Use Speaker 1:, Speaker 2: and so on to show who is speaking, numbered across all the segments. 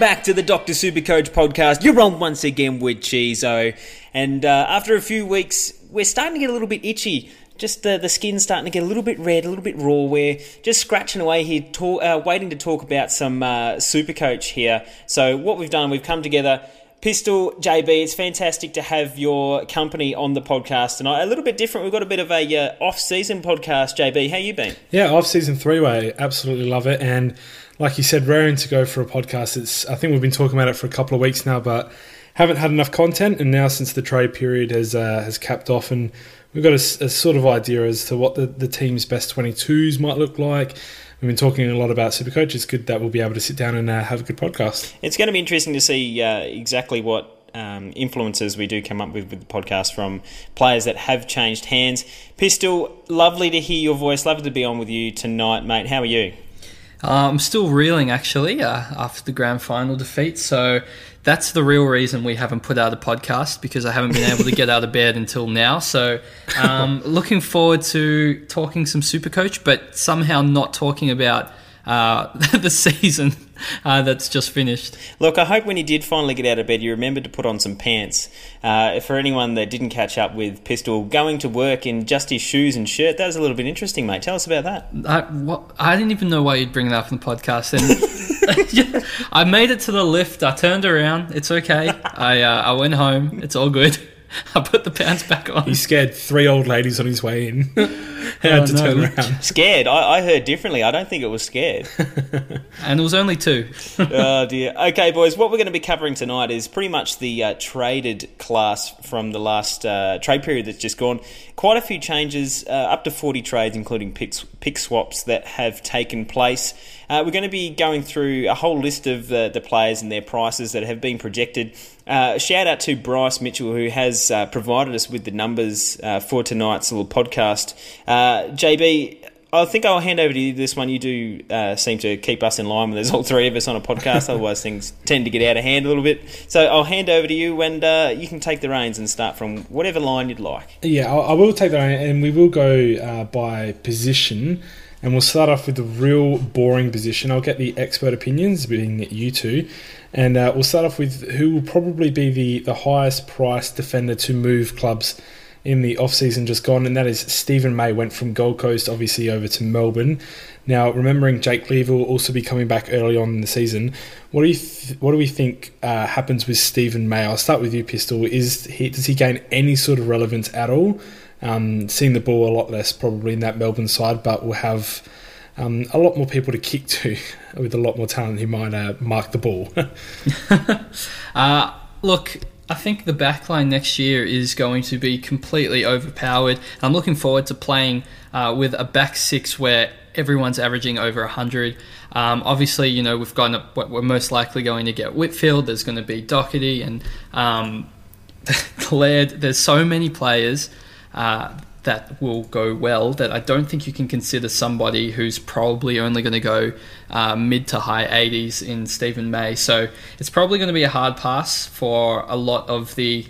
Speaker 1: Back to the Dr. Supercoach podcast. You're on once again with Chizo. And uh, after a few weeks, we're starting to get a little bit itchy. Just uh, the skin's starting to get a little bit red, a little bit raw. We're just scratching away here, talk, uh, waiting to talk about some uh, Supercoach here. So, what we've done, we've come together. Pistol, JB, it's fantastic to have your company on the podcast tonight. A little bit different. We've got a bit of a uh, off-season podcast. JB, how you been?
Speaker 2: Yeah, off-season three-way. Absolutely love it. And like you said, raring to go for a podcast. It's I think we've been talking about it for a couple of weeks now, but haven't had enough content. And now since the trade period has uh, has capped off, and we've got a, a, sort of idea as to what the, the team's best 22s might look like. We've been talking a lot about Supercoach. It's good that we'll be able to sit down and uh, have a good podcast.
Speaker 1: It's going to be interesting to see uh, exactly what um, influences we do come up with with the podcast from players that have changed hands. Pistol, lovely to hear your voice. Lovely to be on with you tonight, mate. How are you?
Speaker 3: Uh, I'm still reeling actually uh, after the grand final defeat. So that's the real reason we haven't put out a podcast because I haven't been able to get out of bed until now. So um, looking forward to talking some super coach, but somehow not talking about uh, the season uh, that's just finished.
Speaker 1: Look, I hope when you did finally get out of bed, you remembered to put on some pants. Uh, for anyone that didn't catch up with Pistol, going to work in just his shoes and shirt, that was a little bit interesting, mate. Tell us about that.
Speaker 3: I, what, I didn't even know why you'd bring that up in the podcast. And I made it to the lift. I turned around. It's okay. I, uh, I went home. It's all good. I put the pants back on.
Speaker 2: He scared three old ladies on his way in. Had oh, to no. turn around.
Speaker 1: Scared? I, I, heard differently. I don't think it was scared.
Speaker 3: and it was only two.
Speaker 1: oh dear. Okay, boys. What we're going to be covering tonight is pretty much the uh, traded class from the last uh, trade period that's just gone. Quite a few changes, uh, up to forty trades, including pick, pick swaps that have taken place. Uh, we're going to be going through a whole list of the, the players and their prices that have been projected. Uh, shout out to Bryce Mitchell, who has uh, provided us with the numbers uh, for tonight's little podcast. Uh, JB, I think I'll hand over to you this one. You do uh, seem to keep us in line when there's all three of us on a podcast. Otherwise, things tend to get out of hand a little bit. So I'll hand over to you, and uh, you can take the reins and start from whatever line you'd like.
Speaker 2: Yeah, I will take the reins, and we will go uh, by position. And we'll start off with the real boring position. I'll get the expert opinions, being you two. And uh, we'll start off with who will probably be the, the highest priced defender to move clubs in the off-season just gone, and that is Steven May went from Gold Coast obviously over to Melbourne. Now, remembering Jake Lever will also be coming back early on in the season, what do you th- what do we think uh, happens with Steven May? I'll start with you, Pistol. Is he, does he gain any sort of relevance at all? Um, seeing the ball a lot less probably in that Melbourne side, but will have um, a lot more people to kick to with a lot more talent who might uh, mark the ball.
Speaker 3: uh, look, I think the backline next year is going to be completely overpowered. I'm looking forward to playing uh, with a back six where everyone's averaging over 100. Um, obviously, you know, we've got a, we're most likely going to get Whitfield. There's going to be Docherty and um, Laird. There's so many players uh, that will go well that I don't think you can consider somebody who's probably only going to go uh, mid to high 80s in Steven May. So it's probably going to be a hard pass for a lot of the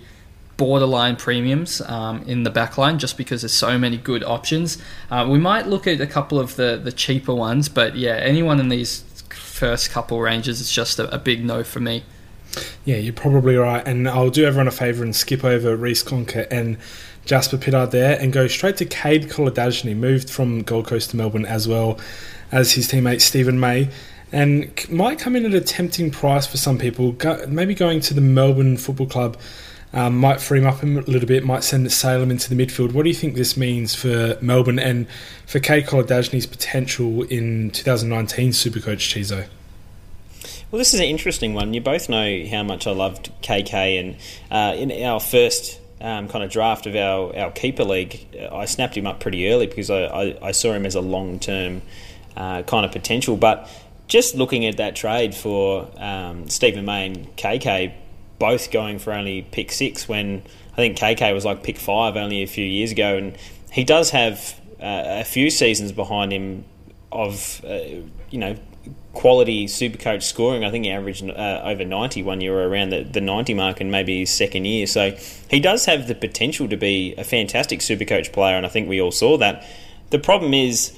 Speaker 3: borderline premiums um, in the backline just because there's so many good options. Uh, we might look at a couple of the, the cheaper ones, but yeah, anyone in these first couple ranges is just a, a big no for me.
Speaker 2: Yeah, you're probably right. And I'll do everyone a favour and skip over Reece Conca and Jasper Pittard there and go straight to Cade Kolodjashnij, moved from Gold Coast to Melbourne as well as his teammate Steven May. And might come in at a tempting price for some people. Go, maybe going to the Melbourne Football Club um, might free him up a little bit, might send Salem into the midfield. What do you think this means for Melbourne and for Cade Kolodjashnij's potential in 2019 Supercoach Chizo?
Speaker 1: Well, this is an interesting one. You both know how much I loved KK, and uh, in our first um, kind of draft of our, our keeper league, I snapped him up pretty early because I, I, I saw him as a long term uh, kind of potential. But just looking at that trade for um, Steven May and KK, both going for only pick six when I think KK was like pick five only a few years ago, and he does have uh, a few seasons behind him of uh, you know quality super coach scoring. I think he averaged uh, over 90 one year around the, the 90 mark in maybe his second year. So he does have the potential to be a fantastic super coach player, and I think we all saw that. The problem is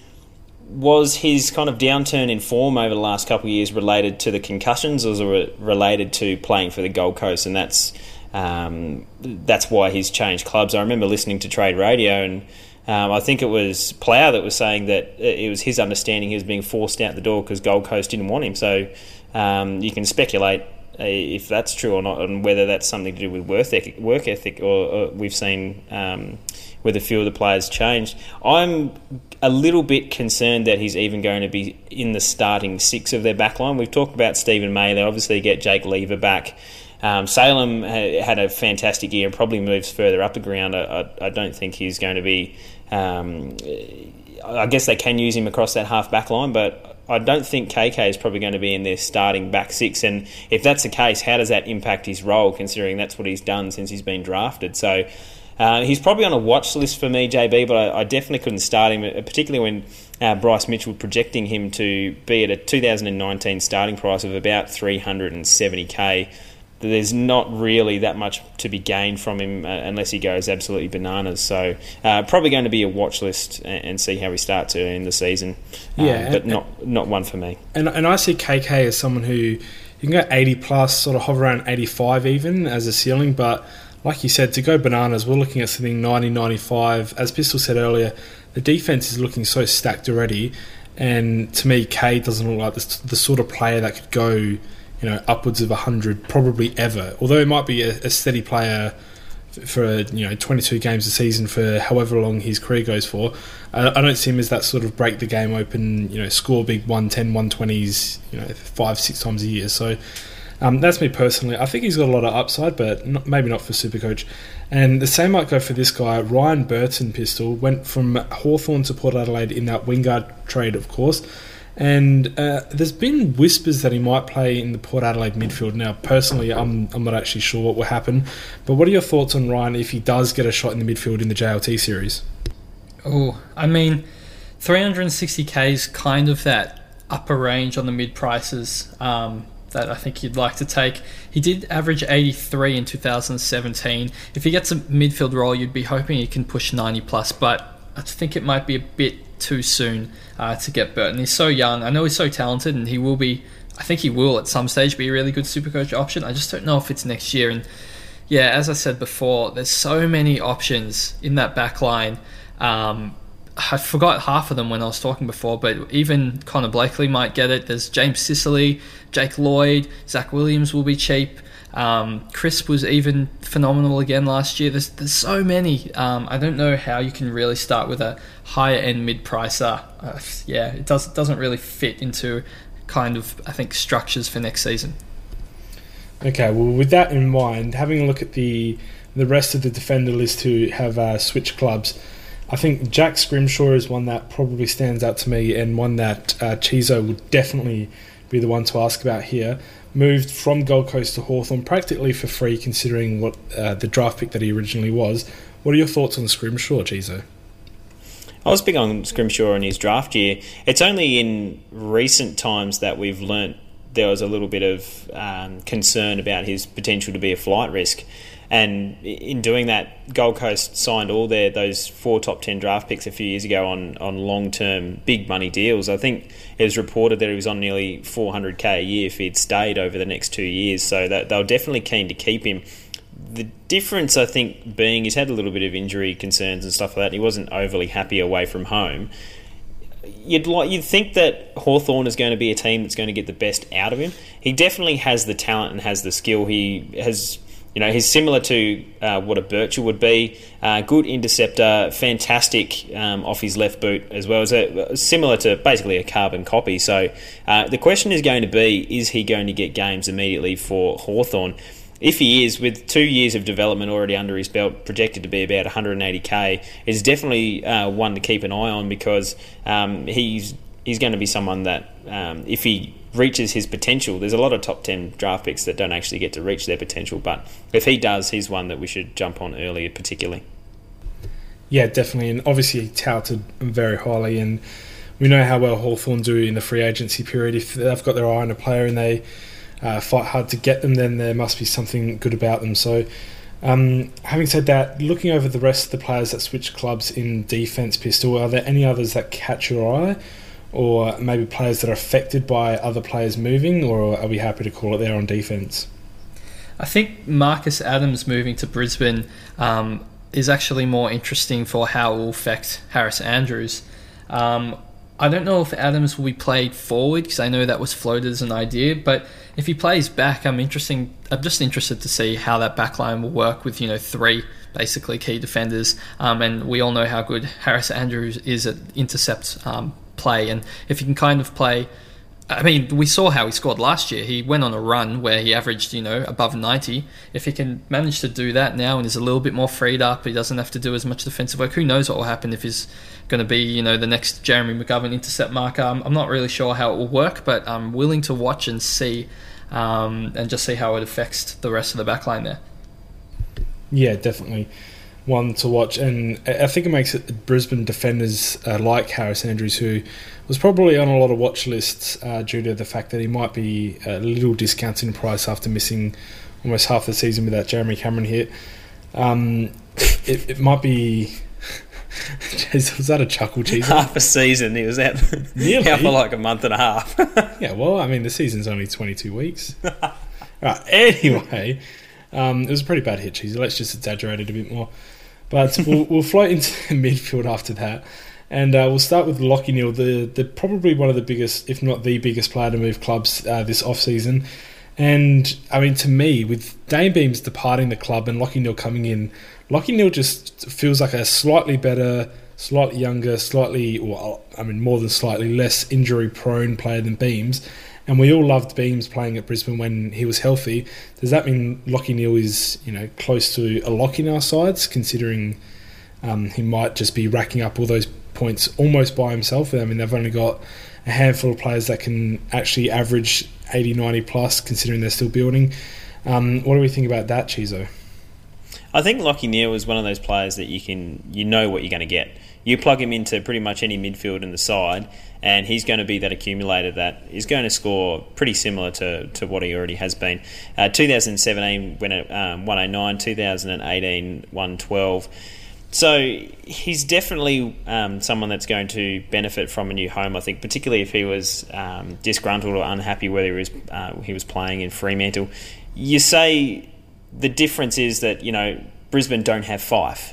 Speaker 1: was his kind of downturn in form over the last couple of years related to the concussions, or was it related to playing for the Gold Coast? And that's um, that's why he's changed clubs. I remember listening to Trade Radio, and um, I think it was Plough that was saying that it was his understanding he was being forced out the door because Gold Coast didn't want him. So um, you can speculate uh, if that's true or not, and whether that's something to do with work ethic, or, or we've seen um, with a few of the players changed. I'm a little bit concerned that he's even going to be in the starting six of their backline. We've talked about Steven May. They obviously get Jake Lever back. Um, Salem had a fantastic year and probably moves further up the ground. I, I, I don't think he's going to be. Um, I guess they can use him across that half back line, but I don't think KK is probably going to be in their starting back six. And if that's the case, how does that impact his role, considering that's what he's done since he's been drafted? So uh, he's probably on a watch list for me, JB, but I, I definitely couldn't start him, particularly when uh, Bryce Mitchell projecting him to be at a 2019 starting price of about 370k there's not really that much to be gained from him uh, unless he goes absolutely bananas. So uh, probably going to be a watch list and, and see how he starts early in the season. Um, yeah, but and, not not one for me.
Speaker 2: And and I see KK as someone who you can go 80 plus, sort of hover around 85 even as a ceiling, but like you said, to go bananas, we're looking at something 90, 95. As Pistol said earlier, the defense is looking so stacked already, and to me, K doesn't look like the, the sort of player that could go you know upwards of 100 probably ever although he might be a, a steady player for you know 22 games a season for however long his career goes for I, I don't see him as that sort of break the game open you know score big 110 120s you know five six times a year so um, that's me personally. I think he's got a lot of upside, but not, maybe not for Supercoach. And the same might go for this guy, Ryan Burton Pistol. Went from Hawthorn to Port Adelaide in that Wingard trade, of course. And uh, there's been whispers that he might play in the Port Adelaide midfield. Now, personally, I'm, I'm not actually sure what will happen. But what are your thoughts on Ryan if he does get a shot in the midfield in the JLT series?
Speaker 3: Oh, I mean, 360k is kind of that upper range on the mid prices um, that I think you'd like to take. He did average 83 in 2017. If he gets a midfield role, you'd be hoping he can push 90 plus, but I think it might be a bit too soon uh, to get Burton. He's so young. I know he's so talented, and he will be. I think he will at some stage be a really good super coach option. I just don't know if it's next year. And yeah, as I said before, there's so many options in that back line. Um, I forgot half of them when I was talking before, but even Connor Blakely might get it. There's James Sicily, Jake Lloyd, Zac Williams will be cheap. Um, Crisp was even phenomenal again last year. There's, there's so many. Um, I don't know how you can really start with a higher end mid pricer. Uh, yeah, it does doesn't really fit into kind of I think structures for next season.
Speaker 2: Okay, well, with that in mind, having a look at the the rest of the defender list who have uh, switched clubs, I think Jack Scrimshaw is one that probably stands out to me, and one that uh, Chizo would definitely be the one to ask about here moved from Gold Coast to Hawthorn practically for free, considering what uh, the draft pick that he originally was. What are your thoughts on Scrimshaw, Chizo?
Speaker 1: I was big on Scrimshaw in his draft year. It's only in recent times that we've learnt there was a little bit of um, concern about his potential to be a flight risk. And in doing that, Gold Coast signed all their those four top ten draft picks a few years ago on on long term big money deals. I think it was reported that he was on nearly 400k a year if he'd stayed over the next two years. So that they were definitely keen to keep him. The difference, I think, being he's had a little bit of injury concerns and stuff like that. And he wasn't overly happy away from home. You'd like you'd think that Hawthorn is going to be a team that's going to get the best out of him. He definitely has the talent and has the skill. He has you know, he's similar to uh, what a Birchall would be. Uh, good interceptor, fantastic um, off his left boot as well. as a, similar to basically a carbon copy. So uh, the question is going to be: Is he going to get games immediately for Hawthorn? If he is, with two years of development already under his belt, projected to be about 180k, is definitely uh, one to keep an eye on because um, he's he's going to be someone that um, if he reaches his potential. There's a lot of top 10 draft picks that don't actually get to reach their potential, but if he does, he's one that we should jump on earlier, particularly.
Speaker 2: Yeah, definitely. And obviously, touted very highly. And we know how well Hawthorn do in the free agency period. If they've got their eye on a player and they uh, fight hard to get them, then there must be something good about them. So, um, having said that, looking over the rest of the players that switch clubs in defence, Pistol, are there any others that catch your eye? Or maybe players that are affected by other players moving, or are we happy to call it there on defence?
Speaker 3: I think Marcus Adams moving to Brisbane um, is actually more interesting for how it will affect Harris Andrews. Um, I don't know if Adams will be played forward because I know that was floated as an idea, but if he plays back, I'm interesting. I'm just interested to see how that backline will work with you know three basically key defenders, um, and we all know how good Harris Andrews is at intercept um, play, and if he can kind of play I mean, we saw how he scored last year. He went on a run where he averaged, you know, above 90. If he can manage to do that now and is a little bit more freed up, he doesn't have to do as much defensive work. Who knows what will happen if he's going to be, you know, the next Jeremy McGovern intercept marker. I'm, I'm not really sure how it will work, but I'm willing to watch and see um, and just see how it affects the rest of the backline there.
Speaker 2: Yeah, definitely one to watch, and I think it makes it Brisbane defenders uh, like Harris Andrews, who was probably on a lot of watch lists uh, due to the fact that he might be a little discounted in price after missing almost half the season without Jeremy Cameron hit. Um, it, it might be. Jeez, was that a chuckle cheese?
Speaker 1: Half a season. He was out, Nearly. out for like a month and a half.
Speaker 2: yeah, well, I mean, the season's only 22 weeks. right, anyway, um, it was a pretty bad hit, cheese. Let's just exaggerate it a bit more. But we'll, we'll float into midfield after that. And uh, we'll start with Lachie Neale, the, the probably one of the biggest, if not the biggest player to move clubs uh, this off season. And I mean, to me, with Dayne Beams departing the club and Lachie Neale coming in, Lachie Neale just feels like a slightly better, slightly younger, slightly, well, I mean, more than slightly less injury prone player than Beams. And we all loved Beams playing at Brisbane when he was healthy. Does that mean Lachie Neale is, you know, close to a lock in our sides, considering um, he might just be racking up all those points almost by himself. I mean, they've only got a handful of players that can actually average 80, 90 plus, considering they're still building. Um, what do we think about that, Chizo?
Speaker 1: I think Lachie Neale is one of those players that you can you know what you're going to get. You plug him into pretty much any midfield in the side, and he's going to be that accumulator that is going to score pretty similar to, to what he already has been. Uh, 2017 went at um, 109, 2018 112. So he's definitely um, someone that's going to benefit from a new home. I think, particularly if he was um, disgruntled or unhappy whether he was uh, he was playing in Fremantle. You say the difference is that you know Brisbane don't have Fyfe,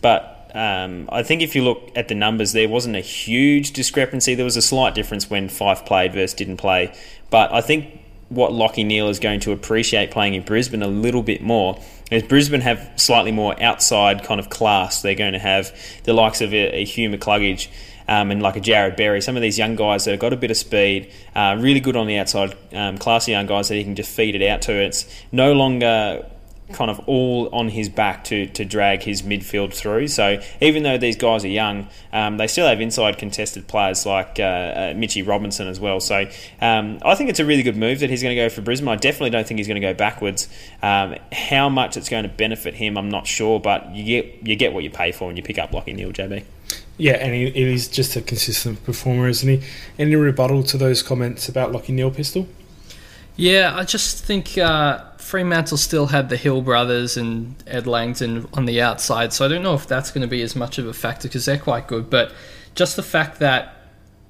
Speaker 1: but um, I think if you look at the numbers, there wasn't a huge discrepancy. There was a slight difference when Fyfe played versus didn't play, but I think what Lachie Neale is going to appreciate playing in Brisbane a little bit more as Brisbane have slightly more outside kind of class, they're going to have the likes of a, a Hugh McCluggage um, and like a Jarrod Berry, some of these young guys that have got a bit of speed, uh, really good on the outside, um, classy young guys that he can just feed it out to. It's no longer kind of all on his back to, to drag his midfield through. So even though these guys are young, um, they still have inside contested players like uh, uh, Mitchy Robinson as well. So um, I think it's a really good move that he's going to go for Brisbane. I definitely don't think he's going to go backwards. Um, how much it's going to benefit him, I'm not sure, but you get you get what you pay for when you pick up Lachie Neale, JB.
Speaker 2: Yeah, and he, he's just a consistent performer, isn't he? Any rebuttal to those comments about Lachie Neale pistol?
Speaker 3: Yeah, I just think uh, Fremantle still had the Hill brothers and Ed Langdon on the outside, so I don't know if that's going to be as much of a factor because they're quite good. But just the fact that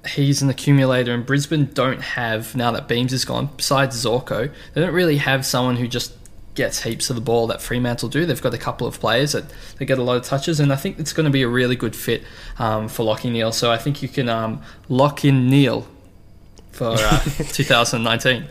Speaker 3: he's an accumulator and Brisbane don't have now that Beams is gone. Besides Zorko, they don't really have someone who just gets heaps of the ball that Fremantle do. They've got a couple of players that they get a lot of touches, and I think it's going to be a really good fit um, for Lachie Neale. So I think you can um, lock in Neale for uh, 2019.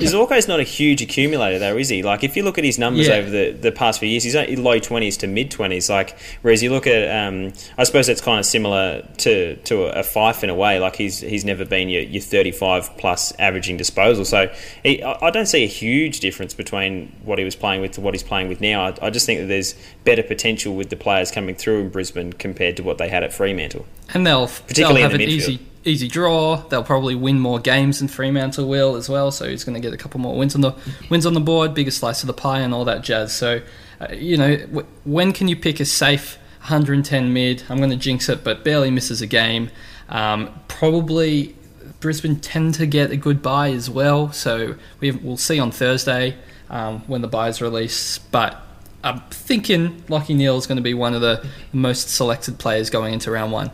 Speaker 1: Zorko's not a huge accumulator, though, is he? Like, if you look at his numbers yeah. over the, the past few years, he's only low 20s to mid 20s. Like, whereas you look at, um, I suppose that's kind of similar to, to a, a Fyfe in a way. Like, he's he's never been your, your 35 plus averaging disposal. So he, I don't see a huge difference between what he was playing with to what he's playing with now. I, I just think that there's better potential with the players coming through in Brisbane compared to what they had at Fremantle.
Speaker 3: And they'll, particularly they'll have an easy easy draw. They'll probably win more games than Fremantle will as well. So he's going to get a couple more wins on the wins on the board, bigger slice of the pie, and all that jazz. So, uh, you know, w- when can you pick a safe 110 mid? I'm going to jinx it, but barely misses a game. Um, probably Brisbane tend to get a good bye as well. So we will see on Thursday um, when the bye is released, but. I'm thinking Lachie Neale is going to be one of the most selected players going into round one.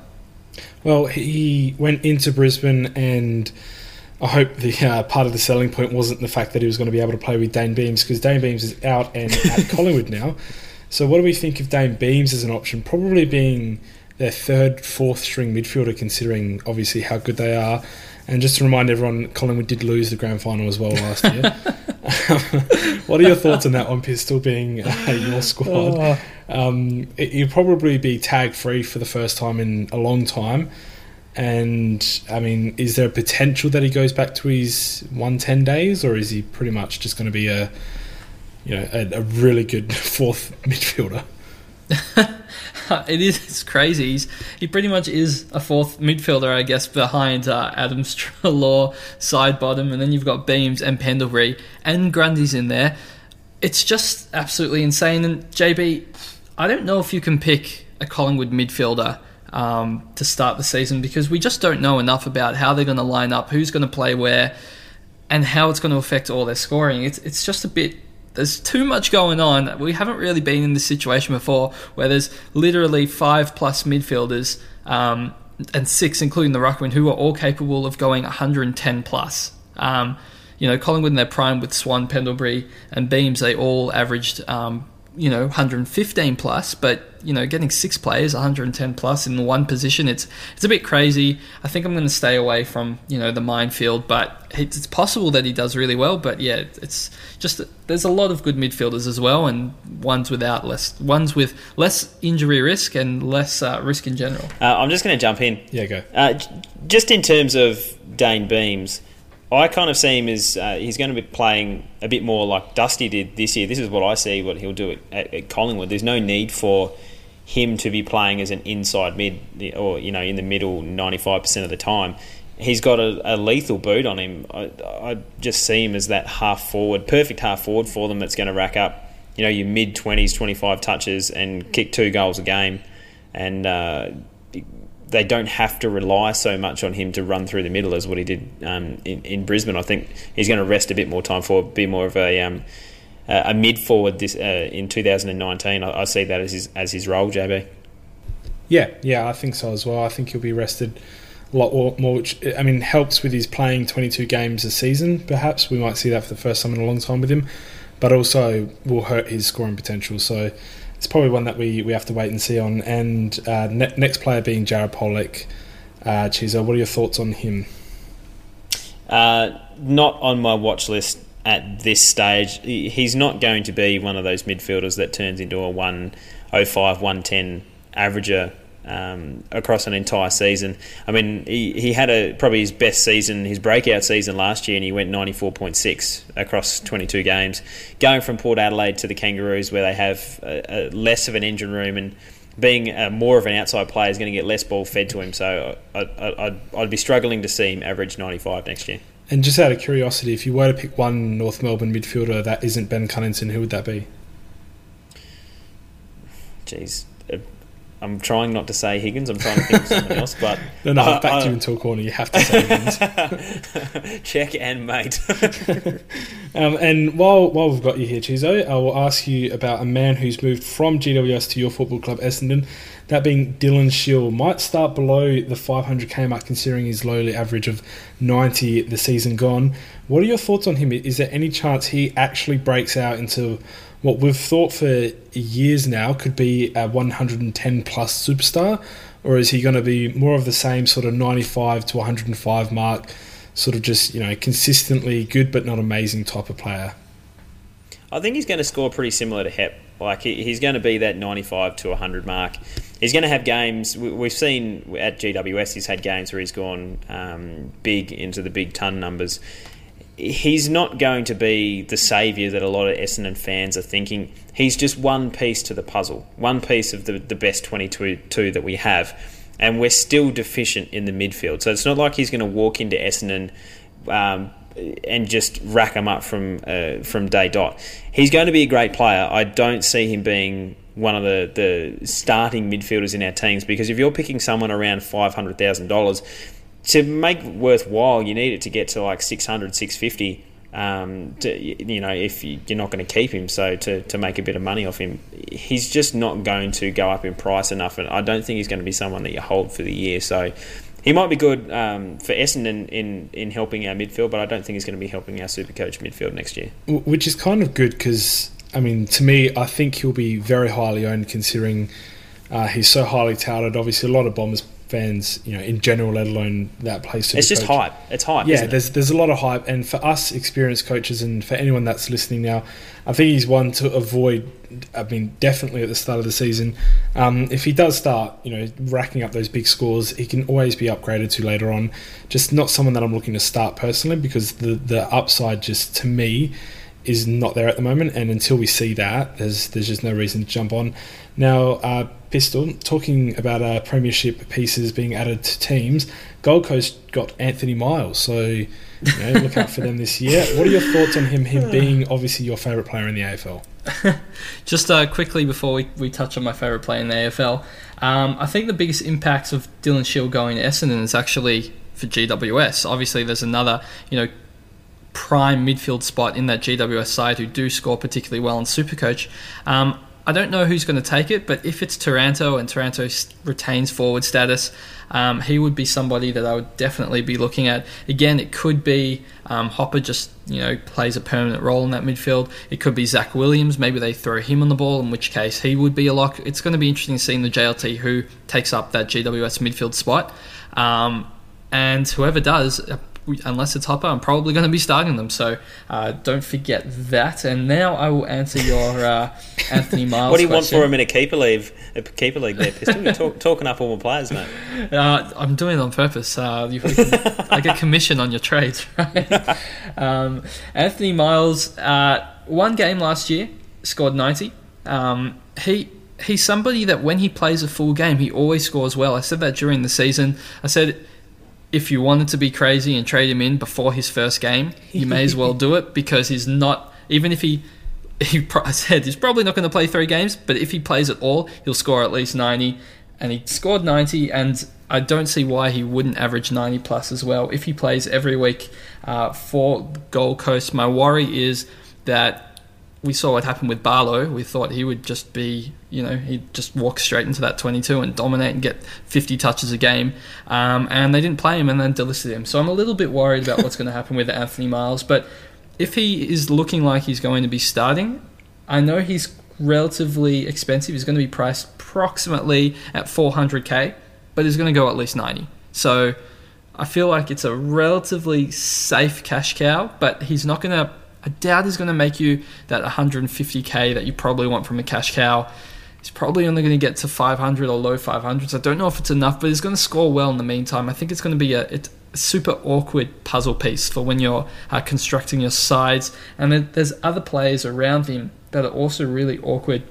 Speaker 2: Well, he went into Brisbane, and I hope the uh, part of the selling point wasn't the fact that he was going to be able to play with Dayne Beams because Dayne Beams is out and at Collingwood now. So, what do we think of Dayne Beams as an option? Probably being their third, fourth string midfielder, considering obviously how good they are. And just to remind everyone, Collingwood did lose the grand final as well last year. what are your thoughts on that one, Pistol being uh, your squad?
Speaker 3: Oh.
Speaker 2: Um, it, you'll probably be tag free for the first time in a long time. And I mean, is there a potential that he goes back to his 110 days, or is he pretty much just going to be a, you know, a, a really good fourth midfielder?
Speaker 3: it is crazy. He's, he pretty much is a fourth midfielder, I guess, behind uh, Adam Treloar, Sidebottom, and then you've got Beams and Pendlebury, and Grundy's in there. It's just absolutely insane. And JB, I don't know if you can pick a Collingwood midfielder um, to start the season because we just don't know enough about how they're going to line up, who's going to play where, and how it's going to affect all their scoring. It's it's just a bit there's too much going on. We haven't really been in this situation before where there's literally five plus midfielders um, and six, including the Ruckman, who are all capable of going 110 plus. Um, you know, Collingwood in their prime with Swan, Pendlebury, and Beams, they all averaged um, you know 115 plus, but you know getting six players 110 plus in one position, it's it's a bit crazy. I think I'm going to stay away from you know the minefield, but it's possible that he does really well. But yeah, it's just there's a lot of good midfielders as well, and ones without less ones with less injury risk and less uh, risk in general.
Speaker 1: Uh, I'm just going to jump in.
Speaker 2: Yeah, go.
Speaker 1: Uh, just in terms of Dayne Beams. I kind of see him as uh, he's going to be playing a bit more like Dusty did this year. This is what I see what he'll do at, at, Collingwood. There's no need for him to be playing as an inside mid or you know in the middle 95% of the time. He's got a, a lethal boot on him. I, I, just see him as that half forward, perfect half forward for them. That's going to rack up, you know, your mid 20s, 25 touches and kick two goals a game, and uh, they don't have to rely so much on him to run through the middle as what he did um, in, in Brisbane. I think he's going to rest a bit more time for be more of a um, a mid forward this uh, in 2019. I, I, see that as his as his role, JB.
Speaker 2: Yeah, yeah, I think so as well. I think he'll be rested a lot more, which I mean helps with his playing 22 games a season. Perhaps we might see that for the first time in a long time with him, but also will hurt his scoring potential. So it's probably one that we, we have to wait and see on. And uh, ne- next player being Jared Polec. Uh, Chizo, what are your thoughts on him?
Speaker 1: Uh, not on my watch list at this stage. He's not going to be one of those midfielders that turns into a 105, 110 averager um, across an entire season. I mean, he, he had a probably his best season, his breakout season last year, and he went 94.6 across 22 games. Going from Port Adelaide to the Kangaroos, where they have a, a less of an engine room and being a, more of an outside player is going to get less ball fed to him. So I, would I'd be struggling to see him average 95 next year.
Speaker 2: And just out of curiosity, if you were to pick one North Melbourne midfielder that isn't Ben Cunnington, who would that be?
Speaker 1: Jeez, I'm trying not to say Higgins. I'm trying to think of something else, but
Speaker 2: no, no, I've backed uh, you into a corner. You have to say Higgins.
Speaker 1: Check and mate.
Speaker 2: um, and while while we've got you here, Chizo, I will ask you about a man who's moved from GWS to your football club, Essendon. That being Dylan Shiel, might start below the 500k mark, considering his lowly average of 90 the season gone. What are your thoughts on him? Is there any chance he actually breaks out into what we've thought for years now could be a 110 plus superstar, or is he going to be more of the same sort of 95 to 105 mark, sort of just you know consistently good but not amazing type of player?
Speaker 1: I think he's going to score pretty similar to Hep. Like he's going to be that 95 to 100 mark. He's going to have games. We've seen at GWS, he's had games where he's gone um, big into the big ton numbers he's not going to be the saviour that a lot of Essendon fans are thinking. He's just one piece to the puzzle, one piece of the, the best 22 two that we have. And we're still deficient in the midfield. So it's not like he's going to walk into Essendon um, and just rack them up from, uh, from day dot. He's going to be a great player. I don't see him being one of the, the starting midfielders in our teams because if you're picking someone around $500,000, to make worthwhile, you need it to get to like 600, 650 Um, to, you know, if you're not going to keep him, so to, to make a bit of money off him, he's just not going to go up in price enough, and I don't think he's going to be someone that you hold for the year. So he might be good um, for Essendon in, in helping our midfield, but I don't think he's going to be helping our super coach midfield next year.
Speaker 2: Which is kind of good because, I mean, to me, I think he'll be very highly owned considering uh, he's so highly touted. Obviously, a lot of Bombers fans, you know, in general, let alone that place.
Speaker 1: It's just hype. It's hype.
Speaker 2: Yeah, there's there's a lot of hype, and for us experienced coaches, and for anyone that's listening now, I think he's one to avoid. I mean, definitely at the start of the season, um, if he does start, you know, racking up those big scores, he can always be upgraded to later on. Just not someone that I'm looking to start personally because the the upside just to me is not there at the moment, and until we see that, there's there's just no reason to jump on. Now, uh, Pistol, talking about uh, premiership pieces being added to teams, Gold Coast got Anthony Miles, so you know, look out for them this year. What are your thoughts on him? Him being obviously your favourite player in the AFL.
Speaker 3: Just uh, quickly before we, we touch on my favourite player in the AFL, um, I think the biggest impacts of Dylan Shiel going to Essendon is actually for GWS. Obviously, there's another you know prime midfield spot in that GWS side who do score particularly well in Supercoach. Um, I don't know who's going to take it, but if it's Taranto and Taranto retains forward status, um, he would be somebody that I would definitely be looking at. Again, it could be um, Hopper just you know plays a permanent role in that midfield. It could be Zac Williams. Maybe they throw him on the ball, in which case he would be a lock. It's going to be interesting seeing the JLT who takes up that GWS midfield spot, um, and whoever does unless it's Hopper, I'm probably going to be starting them. So uh, don't forget that. And now I will answer your uh, Anthony Miles.
Speaker 1: what do you
Speaker 3: question.
Speaker 1: want for him in a keeper league? A keeper league there, Pistol. You're talk, talking up all my players, mate.
Speaker 3: Uh, I'm doing it on purpose. Uh, I get commission on your trades, right? um, Anthony Miles, uh, one game last year, scored 90. Um, he he's somebody that when he plays a full game, he always scores well. I said that during the season. I said if you wanted to be crazy and trade him in before his first game, you may as well do it because he's not. Even if he, he I said he's probably not going to play three games, but if he plays at all, he'll score at least ninety, and he scored ninety, and I don't see why he wouldn't average ninety plus as well if he plays every week uh, for Gold Coast. My worry is that we saw what happened with Barlow. We thought he would just be, you know, he'd just walk straight into that 22 and dominate and get 50 touches a game. Um, and they didn't play him and then delisted him. So I'm a little bit worried about what's going to happen with Anthony Miles. But if he is looking like he's going to be starting, I know he's relatively expensive. He's going to be priced approximately at 400k, but he's going to go at least 90. So I feel like it's a relatively safe cash cow, but he's not going to I doubt he's going to make you that 150k that you probably want from a cash cow. He's probably only going to get to 500 or low 500s. I don't know if it's enough, but he's going to score well in the meantime. I think it's going to be a, a super awkward puzzle piece for when you're uh, constructing your sides. And there's other players around him that are also really awkward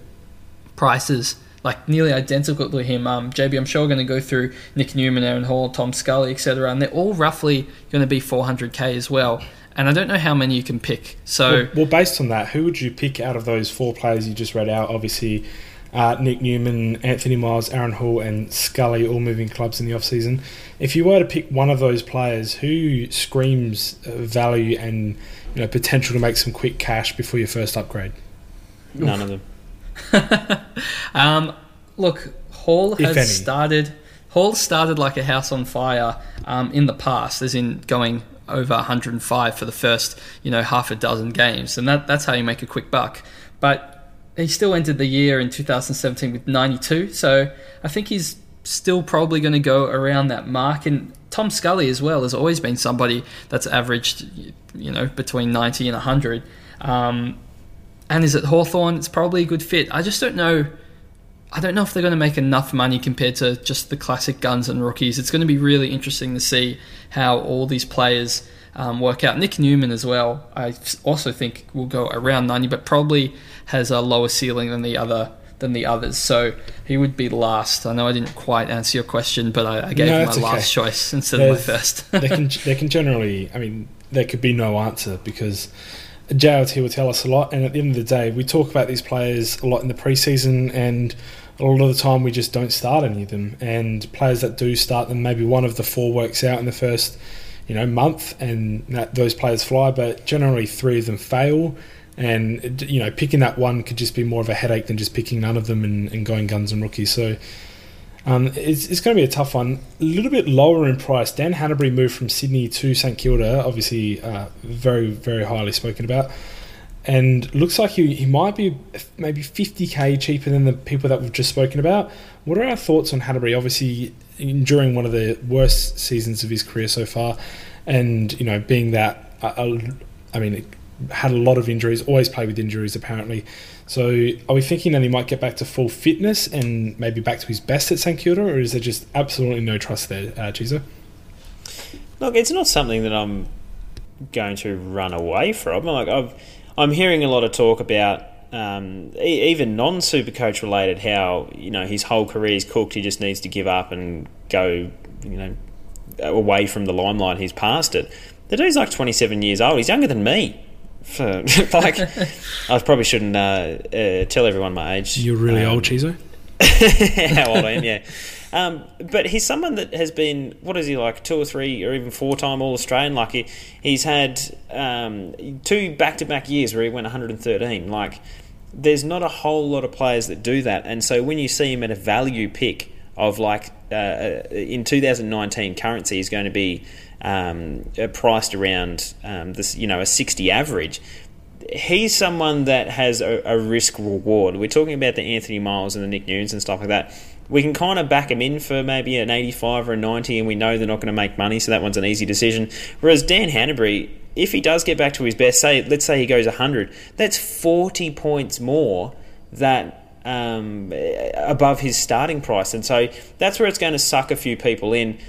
Speaker 3: prices, like nearly identical to him. Um, JB, I'm sure, we're going to go through Nick Newman, Aaron Hall, Tom Scully, etc., and they're all roughly going to be 400k as well and I don't know how many you can pick. So,
Speaker 2: well, well, based on that, who would you pick out of those four players you just read out? Obviously, uh, Nick Newman, Anthony Miles, Aaron Hall, and Scully all moving clubs in the off season. If you were to pick one of those players, who screams uh, value and you know potential to make some quick cash before your first upgrade?
Speaker 1: None of them.
Speaker 3: um, look, Hall has started. Hall started like a house on fire um, in the past, as in going over 105 for the first, you know, half a dozen games, and that that's how you make a quick buck. But he still ended the year in 2017 with 92, so I think he's still probably going to go around that mark. And Tom Scully as well has always been somebody that's averaged, you know, between 90 and 100. Um, and is it Hawthorn? It's probably a good fit. I just don't know I don't know if they're going to make enough money compared to just the classic guns and rookies. It's going to be really interesting to see how all these players um, work out. Nick Newman as well, I also think will go around 90, but probably has a lower ceiling than the other than the others. So he would be last. I know I didn't quite answer your question, but I, I gave no, my okay. last choice instead There's, of my first.
Speaker 2: they can they can generally, I mean, there could be no answer because. JLT will tell us a lot, and at the end of the day, we talk about these players a lot in the preseason, and a lot of the time we just don't start any of them. And players that do start them, maybe one of the four works out in the first, you know month, and that, those players fly. But generally, three of them fail, and you know picking that one could just be more of a headache than just picking none of them and, and going guns and rookies. So. Um, it's, it's going to be a tough one. A little bit lower in price. Dan Hannebery moved from Sydney to St Kilda, obviously uh, very, very highly spoken about and looks like he, he might be maybe 50k cheaper than the people that we've just spoken about. What are our thoughts on Hannebery? Obviously, during one of the worst seasons of his career so far, and you know, being that uh, I mean, had a lot of injuries, always played with injuries apparently. So, are we thinking that he might get back to full fitness and maybe back to his best at St Kilda, or is there just absolutely no trust there, uh, Chizo?
Speaker 1: Look, it's not something that I'm going to run away from. Like I've I'm hearing a lot of talk about um, even non super coach related how you know his whole career is cooked. He just needs to give up and go, you know, away from the limelight. He's past it. The dude's like 27 years old. He's younger than me. For, like, I probably shouldn't uh, uh, tell everyone my age.
Speaker 2: You're really um, old, Chizo.
Speaker 1: How old I am, yeah. Um, but he's someone that has been what is he like two or three or even four time All Australian. Like he, he's had um, two back to back years where he went 113. Like there's not a whole lot of players that do that, and so when you see him at a value pick of like uh, uh in 2019 currency is going to be um, uh, priced around um, this you know a 60 average he's someone that has a, a risk reward. We're talking about the Anthony Miles and the Nick Nunes and stuff like that we can kind of back them in for maybe an 85 or a 90, and we know they're not going to make money, so that one's an easy decision. Whereas Dan Hannebery, if he does get back to his best, say let's say he goes 100, that's 40 points more that um, above his starting price, and so that's where it's going to suck a few people in.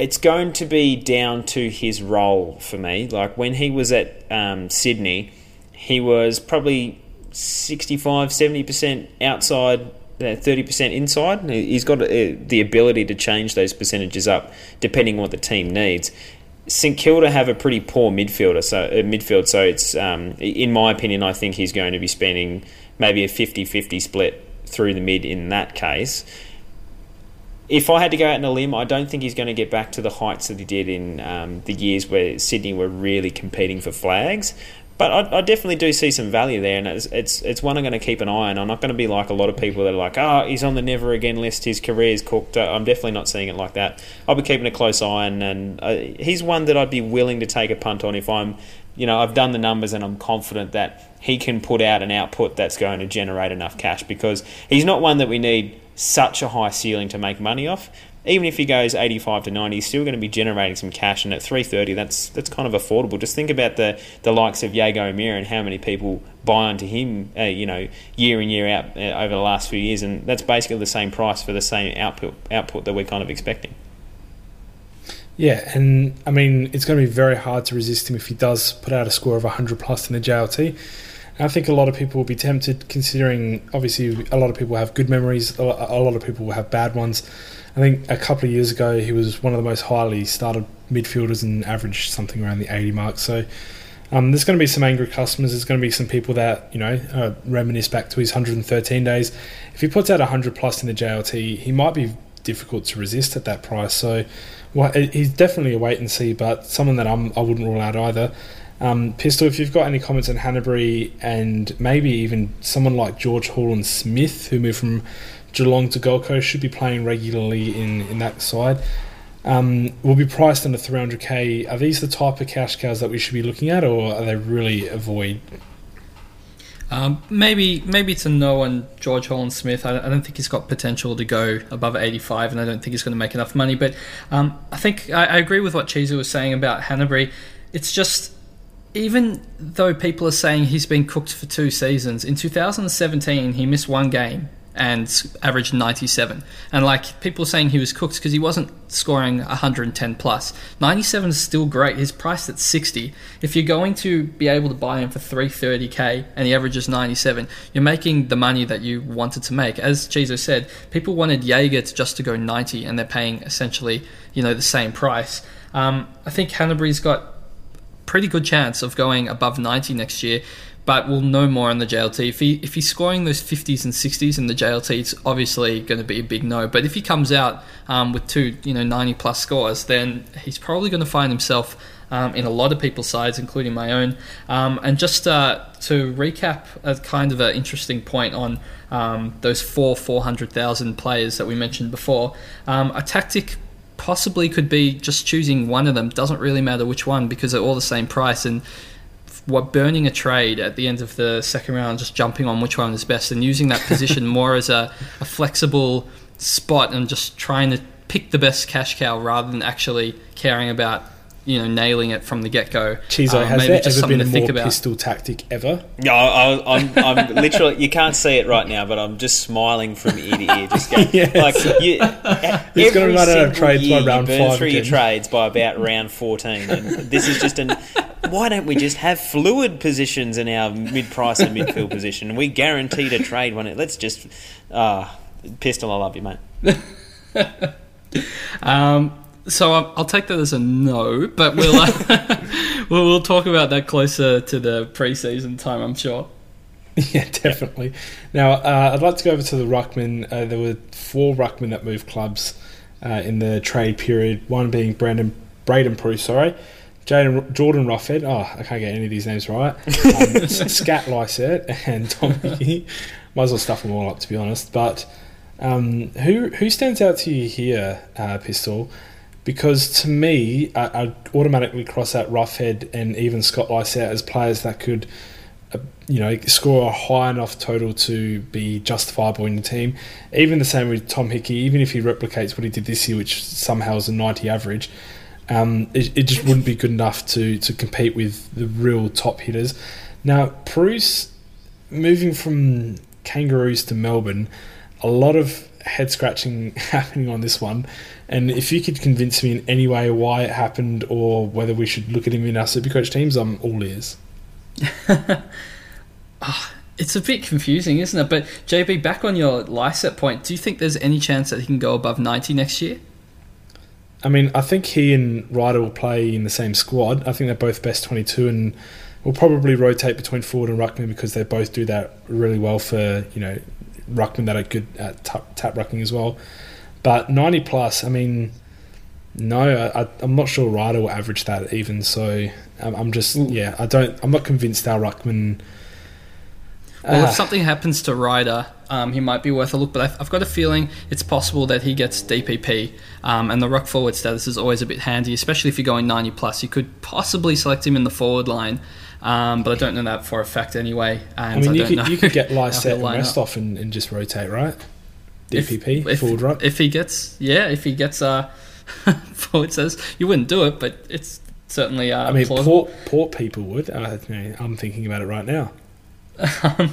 Speaker 1: It's going to be down to his role for me. Like when he was at um, Sydney, he was probably 65, 70% outside thirty percent inside. He's got uh, the ability to change those percentages up depending on what the team needs. St Kilda have a pretty poor midfielder, so uh, midfield. So it's, um, in my opinion, I think he's going to be spending maybe a 50-50 split through the mid in that case. If I had to go out on a limb, I don't think he's going to get back to the heights that he did in um, the years where Sydney were really competing for flags. But I, I, definitely do see some value there, and it's it's, it's one I'm going to keep an eye on. I'm not going to be like a lot of people that are like, oh, he's on the never again list. His career's cooked. I'm definitely not seeing it like that. I'll be keeping a close eye on, and uh, he's one that I'd be willing to take a punt on if I'm, you know, I've done the numbers and I'm confident that he can put out an output that's going to generate enough cash because he's not one that we need such a high ceiling to make money off even if he goes 85 to 90, he's still going to be generating some cash. And at 330, that's that's kind of affordable. Just think about the, the likes of Jaeger O'Meara and how many people buy onto him, uh, you know, year in year out uh, over the last few years, and that's basically the same price for the same output output that we're kind of expecting.
Speaker 2: Yeah, and I mean it's going to be very hard to resist him if he does put out a score of 100 plus in the JLT. I think a lot of people will be tempted, considering obviously a lot of people have good memories, a lot of people will have bad ones. I think a couple of years ago he was one of the most highly started midfielders and averaged something around the 80 mark. So um, there's going to be some angry customers. There's going to be some people that you know uh, reminisce back to his 113 days. If he puts out 100 plus in the JLT, he might be difficult to resist at that price. So well, he's definitely a wait and see, but someone that I'm, I wouldn't rule out either. Um, Pistol, if you've got any comments on Hannebery and maybe even someone like George Horlin-Smith, who moved from Geelong to Gold Coast should be playing regularly in, in that side. Um, will be priced under 300k. Are these the type of cash cows that we should be looking at, or are they really avoid?
Speaker 3: Um, maybe maybe a no on George Horlin-Smith. I, I, don't think he's got potential to go above 85, and I don't think he's going to make enough money. But um, I think I, I, agree with what Cheezer was saying about Hannebery. It's just even though people are saying he's been cooked for two seasons, in 2017 he missed one game and averaged 97. And like people saying he was cooked because he wasn't scoring 110 plus. 97 is still great. He's priced at 60. If you're going to be able to buy him for 330k and he averages 97, you're making the money that you wanted to make. As Chizo said, people wanted Jaeger to just to go 90 and they're paying essentially, you know, the same price. Um, I think Hannebery's got pretty good chance of going above 90 next year but we'll know more on the JLT. If he if he's scoring those 50s and 60s in the JLT, it's obviously going to be a big no. But if he comes out um, with two, you know, 90 plus scores, then he's probably going to find himself um, in a lot of people's sides, including my own. Um, and just uh, to recap, a kind of an interesting point on um, those four 400,000 players that we mentioned before, um, a tactic possibly could be just choosing one of them. Doesn't really matter which one because they're all the same price. And what burning a trade at the end of the second round, just jumping on which one is best and using that position more as a, a flexible spot and just trying to pick the best cash cow rather than actually caring about you know nailing it from the get go.
Speaker 2: Chizo, um, has there ever been a more pistol tactic ever?
Speaker 1: No, I, am I'm, I'm literally. You can't see it right now, but I'm just smiling from ear to ear. Just going yes. like you. He's going to run out of trades by round you burn five. Through again. your trades by about round fourteen, and this is just an. Why don't we just have fluid positions in our mid price and midfield position? We guarantee to trade one. Let's just. Ah, uh, pistol. I love you, mate.
Speaker 3: um, so I'll, I'll, take that as a no, but we'll, uh, we'll we'll talk about that closer to the preseason time, I'm sure.
Speaker 2: Yeah, definitely. Now, uh, I'd like to go over to the Ruckman. Uh, there were four Ruckman that moved clubs uh, in the trade period. One being Brandon Braydon Preuss, sorry, Jaden, Jordan Roughead. Oh, I can't get any of these names right. Um, Scat Lycett and Tom Hickey. Might as well stuff them all up, to be honest. But um, who who stands out to you here, uh, Pistol? Because to me, I, would automatically cross out Roughead and even Scott Lycett as players that could, uh, you know, score a high enough total to be justifiable in the team. Even the same with Tom Hickey, even if he replicates what he did this year, which somehow is a 90 average, um, it, it, just wouldn't be good enough to, to compete with the real top hitters. Now, Preuss, moving from Kangaroos to Melbourne, a lot of head scratching happening on this one. And if you could convince me in any way why it happened or whether we should look at him in our Supercoach teams, I'm all ears.
Speaker 3: oh, it's a bit confusing, isn't it? But JB, back on your Lycett point, do you think there's any chance that he can go above 90 next year?
Speaker 2: I mean, I think he and Ryder will play in the same squad. I think they're both best 22 and will probably rotate between forward and ruckman because they both do that really well for, you know, ruckman that are good at tap, tap rucking as well. But 90 plus, I mean, no, I, am not sure Ryder will average that even. So I'm, I'm just, yeah, I don't, I'm not convinced our Ruckman.
Speaker 3: Well, if ah. something happens to Ryder, um, he might be worth a look. But I've, I've, got a feeling it's possible that he gets DPP, um, and the ruck forward status is always a bit handy, especially if you're going 90 plus. You could possibly select him in the forward line, um, but I don't know that for a fact anyway.
Speaker 2: I mean, I you, could, you could get Lycett and rest off and, and just rotate, right? DPP if, forward ruck.
Speaker 3: If he gets, yeah, if he gets uh, forward says you wouldn't do it, but it's certainly. Uh,
Speaker 2: I mean, port port people would. Uh, I'm thinking about it right now.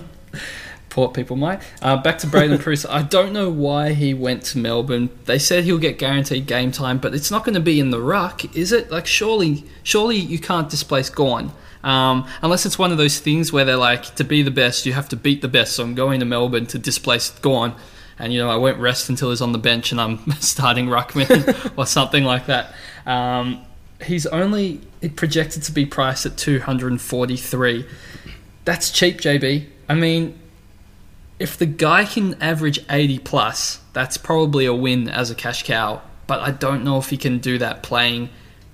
Speaker 3: port people might. Uh, back to Braydon Preuss. I don't know why he went to Melbourne. They said he'll get guaranteed game time, but it's not going to be in the ruck, is it? Like, surely, surely you can't displace Gawn. Um, unless it's one of those things where they're like, to be the best, you have to beat the best. So I'm going to Melbourne to displace Gawn and you know I won't rest until he's on the bench and I'm starting ruckman or something like that. Um, he's only projected to be priced at 243. That's cheap, JB. I mean, if the guy can average 80 plus, that's probably a win as a cash cow. But I don't know if he can do that playing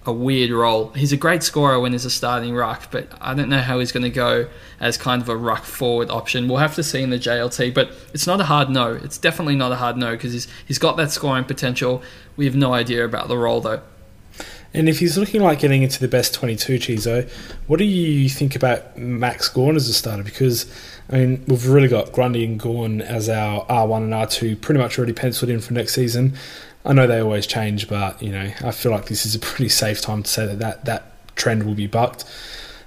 Speaker 3: a weird role. He's a great scorer when he's a starting ruck, but I don't know how he's going to go as kind of a ruck forward option. We'll have to see in the JLT, but it's not a hard no. It's definitely not a hard no because he's he's got that scoring potential. We have no idea about the role though.
Speaker 2: And if he's looking like getting into the best 22, Chizo, what do you think about Max Gawn as a starter? Because, I mean, we've really got Grundy and Gawn as our R1 and R2 pretty much already penciled in for next season. I know they always change, but you know I feel like this is a pretty safe time to say that that, that trend will be bucked.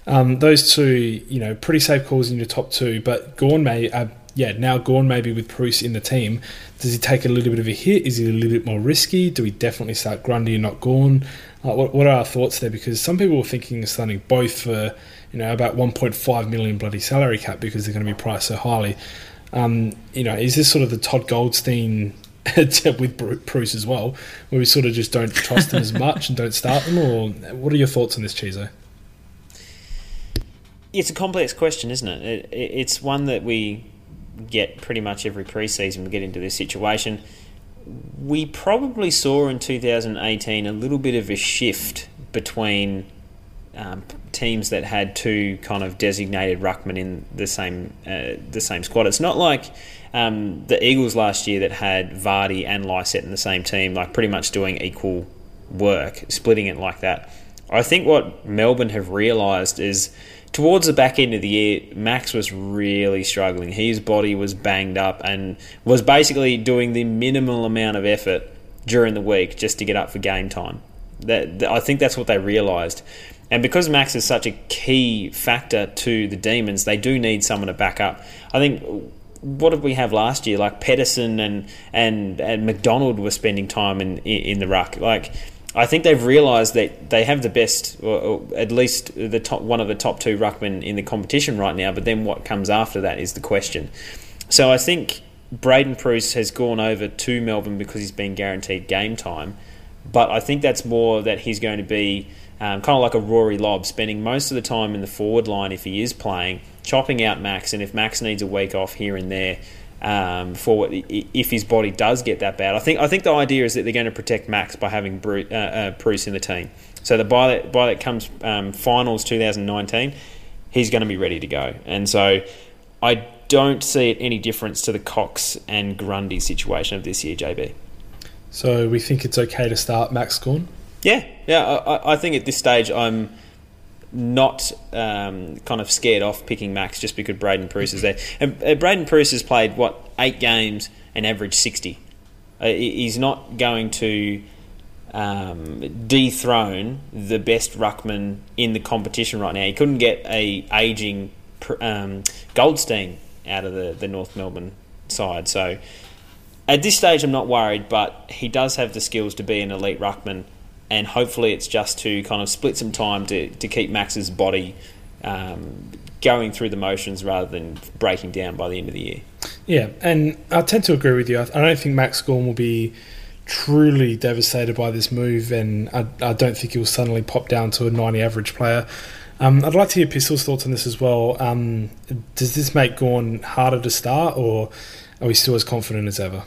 Speaker 2: Um, those two, you know, pretty safe calls in your top two, but Gawn may, uh, yeah, now Gawn maybe with Preuss in the team. Does he take a little bit of a hit? Is he a little bit more risky? Do we definitely start Grundy and not Gawn? Uh, what, what, are our thoughts there? Because some people are thinking of starting both for, you know, about 1.5 million bloody salary cap because they're going to be priced so highly. Um, you know, is this sort of the Todd Goldstein with Preuss as well, where we sort of just don't trust them as much and don't start them? Or what are your thoughts on this, Chizo?
Speaker 1: it's a complex question, isn't it? it? It's one that we get pretty much every preseason. We get into this situation. We probably saw in 2018 a little bit of a shift between um, teams that had two kind of designated ruckmen in the same uh, the same squad. It's not like um, the Eagles last year that had Vardy and Lycett in the same team, like pretty much doing equal work, splitting it like that. I think what Melbourne have realised is towards the back end of the year, Max was really struggling. His body was banged up and was basically doing the minimal amount of effort during the week just to get up for game time. That, I think that's what they realised. And because Max is such a key factor to the Demons, they do need someone to back up. I think what did we have last year? Like Pedersen and and and McDonald were spending time in in the ruck. Like I think they've realised that they have the best, or, at least the top one of the top two ruckmen in the competition right now. But then what comes after that is the question. So I think Braydon Preuss has gone over to Melbourne because he's been guaranteed game time. But I think that's more that he's going to be um, kind of like a Rory Lobb, spending most of the time in the forward line if he is playing, chopping out Max, and if Max needs a week off here and there. Um, for if his body does get that bad, I think I think the idea is that they're going to protect Max by having Preuss, uh, uh, Preuss in the team. So the by that by that comes um, finals 2019, he's going to be ready to go, and so I don't see it any difference to the Cox and Grundy situation of this year, JB.
Speaker 2: So we think it's okay to start Max Gawn.
Speaker 1: Yeah, yeah. I, I think at this stage I'm not um, kind of scared off picking Max just because Braydon Preuss is there. And uh, Braydon Preuss has played what eight games and averaged sixty. Uh, he's not going to um, dethrone the best ruckman in the competition right now. He couldn't get a aging um, Goldstein out of the, the North Melbourne side. So at this stage, I'm not worried, but he does have the skills to be an elite ruckman and hopefully it's just to kind of split some time to, to keep Max's body um, going through the motions rather than breaking down by the end of the year.
Speaker 2: Yeah, and I tend to agree with you. I don't think Max Gawn will be truly devastated by this move, and I, I don't think he'll suddenly pop down to a 90 average player. Um, I'd like to hear Pistol's thoughts on this as well. Um, does this make Gawn harder to start, or are we still as confident as ever?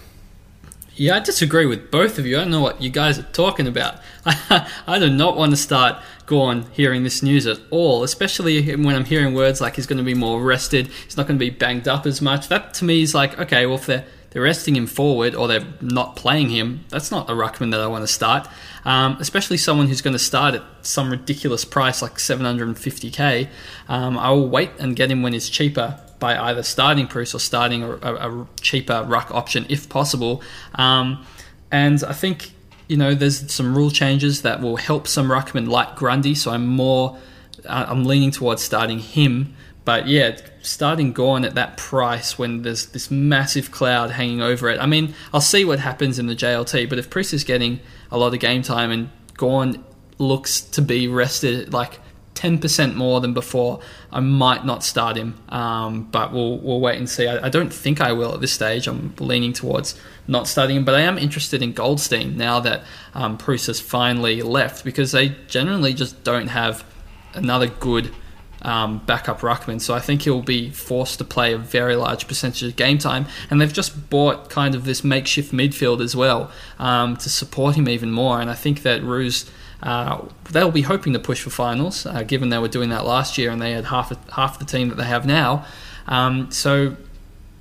Speaker 3: Yeah, I disagree with both of you. I don't know what you guys are talking about. I do not want to start Gawn hearing this news at all, especially when I'm hearing words like he's going to be more rested, he's not going to be banged up as much. That to me is like, okay, well, if they're, they're resting him forward or they're not playing him, that's not a ruckman that I want to start. Um, especially someone who's going to start at some ridiculous price like 750k. Um, I will wait and get him when he's cheaper by either starting Preuss or starting a, a, cheaper ruck option if possible. Um, and I think you know there's some rule changes that will help some ruckmen like Grundy. So I'm more uh, I'm leaning towards starting him. But yeah, starting Gawn at that price when there's this massive cloud hanging over it. I mean, I'll see what happens in the JLT. But if Preuss is getting a lot of game time and Gawn looks to be rested like 10% more than before, I might not start him. Um, but we'll, we'll wait and see. I, I, don't think I will at this stage. I'm leaning towards not starting him. But I am interested in Goldstein now that um, has finally left because they generally just don't have another good um, backup ruckman. So I think he'll be forced to play a very large percentage of game time. And they've just bought kind of this makeshift midfield as well um, to support him even more. And I think that Roos uh, they'll be hoping to push for finals, uh, given they were doing that last year and they had half half the team that they have now. Um, so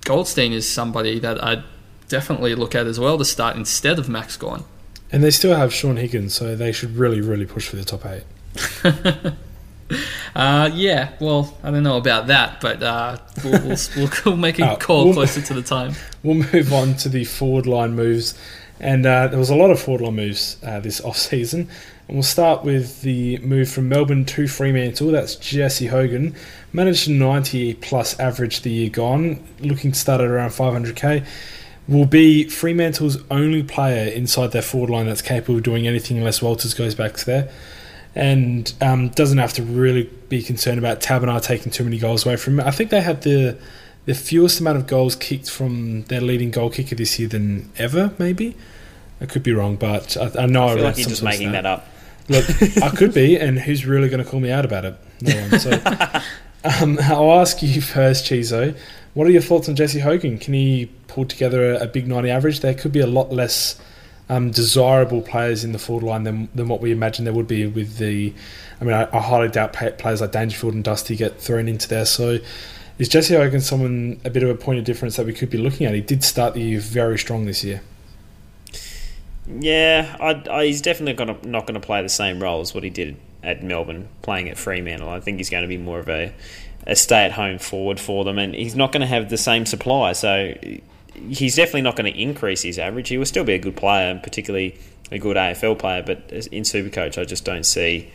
Speaker 3: Goldstein is somebody that I'd definitely look at as well to start instead of Max Gawn.
Speaker 2: And they still have Shaun Higgins, so they should really, really push for the top eight.
Speaker 3: uh, yeah, well, I don't know about that, but uh, we'll, we'll, we'll, make a uh, call we'll, closer to the time.
Speaker 2: We'll move on to the forward line moves. And uh, there was a lot of forward line moves uh, this off season. And we'll start with the move from Melbourne to Fremantle. That's Jesse Hogan. Managed 90 plus average the year gone, looking to start at around 500k. Will be Fremantle's only player inside their forward line that's capable of doing anything unless Walters goes back to there. And um, doesn't have to really be concerned about Taberner taking too many goals away from him. I think they had the the fewest amount of goals kicked from their leading goal kicker this year than ever, maybe. I could be wrong, but I, I know
Speaker 1: I feel I like you're just making that up.
Speaker 2: Look, I could be, and who's really going to call me out about it? No one. So, Um, I'll ask you first, Chizo. What are your thoughts on Jesse Hogan? Can he pull together a, a big 90 average? There could be a lot less um, desirable players in the forward line than, than what we imagine there would be with the. I mean, I, I highly doubt players like Dangerfield and Dusty get thrown into there. So, is Jesse Hogan someone a bit of a point of difference that we could be looking at? He did start the year very strong this year.
Speaker 1: Yeah, I, I, he's definitely gonna, not going to play the same role as what he did at Melbourne, playing at Fremantle. I think he's going to be more of a, a stay at home forward for them, and he's not going to have the same supply. So he's definitely not going to increase his average. He will still be a good player, and particularly a good AFL player. But in Supercoach, I just don't see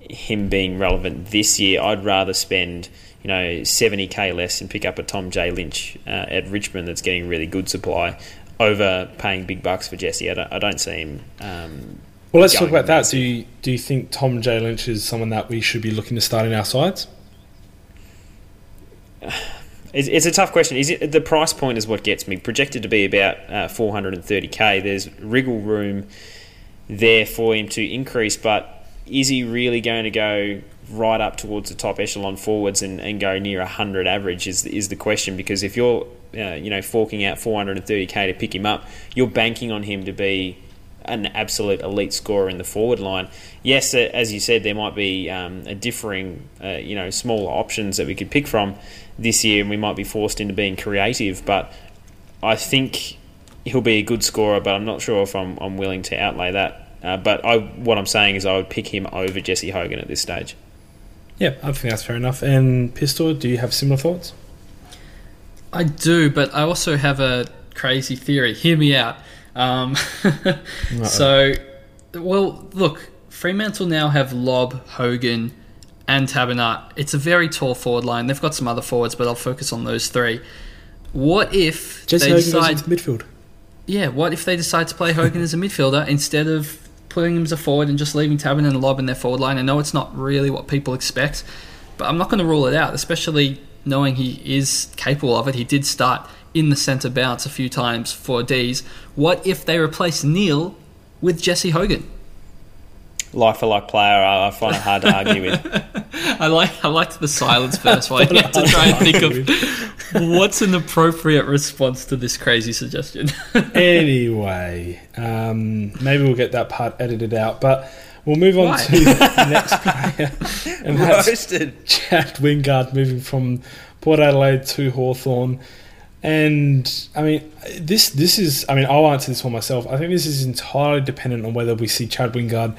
Speaker 1: him being relevant this year. I'd rather spend you know 70k less and pick up a Tom J Lynch uh, at Richmond that's getting really good supply over paying big bucks for Jesse. I don't, I don't see him. Um,
Speaker 2: well, let's talk about that. Do you do you think Tom J Lynch is someone that we should be looking to start in our sides?
Speaker 1: It's, it's a tough question. Is it the price point is what gets me? Projected to be about uh, 430k. There's wriggle room there for him to increase, but is he really going to go right up towards the top echelon forwards and, and go near 100 average is is the question because if you're uh, you know forking out 430k to pick him up you're banking on him to be an absolute elite scorer in the forward line yes uh, as you said there might be um, a differing uh, you know smaller options that we could pick from this year and we might be forced into being creative but I think he'll be a good scorer but I'm not sure if I'm, I'm willing to outlay that uh, but I, what I'm saying is I would pick him over Jesse Hogan at this stage.
Speaker 2: Yeah, I think that's fair enough. And Pistol, do you have similar thoughts?
Speaker 3: I do, but I also have a crazy theory. Hear me out. Um, so, well, look, Fremantle now have Lobb, Hogan, and Taberner. It's a very tall forward line. They've got some other forwards, but I'll focus on those three. What if
Speaker 2: Jesse
Speaker 3: they
Speaker 2: Hogan
Speaker 3: decide
Speaker 2: goes into midfield?
Speaker 3: Yeah, what if they decide to play Hogan as a midfielder instead of putting him as a forward and just leaving Tabin and Lobb in their forward line. I know it's not really what people expect, but I'm not going to rule it out, especially knowing he is capable of it. He did start in the centre bounce a few times for D's. What if they replace Neale with Jesse Hogan?
Speaker 1: Like for like player, I find it hard to argue with.
Speaker 3: I like I liked the silence first while you had to try and think of what's an appropriate response to this crazy suggestion.
Speaker 2: anyway, um, maybe we'll get that part edited out, but we'll move on Why? to the next player, and that's Roasted. Chad Wingard moving from Port Adelaide to Hawthorn. And I mean, this this is. I mean, I'll answer this for myself. I think this is entirely dependent on whether we see Chad Wingard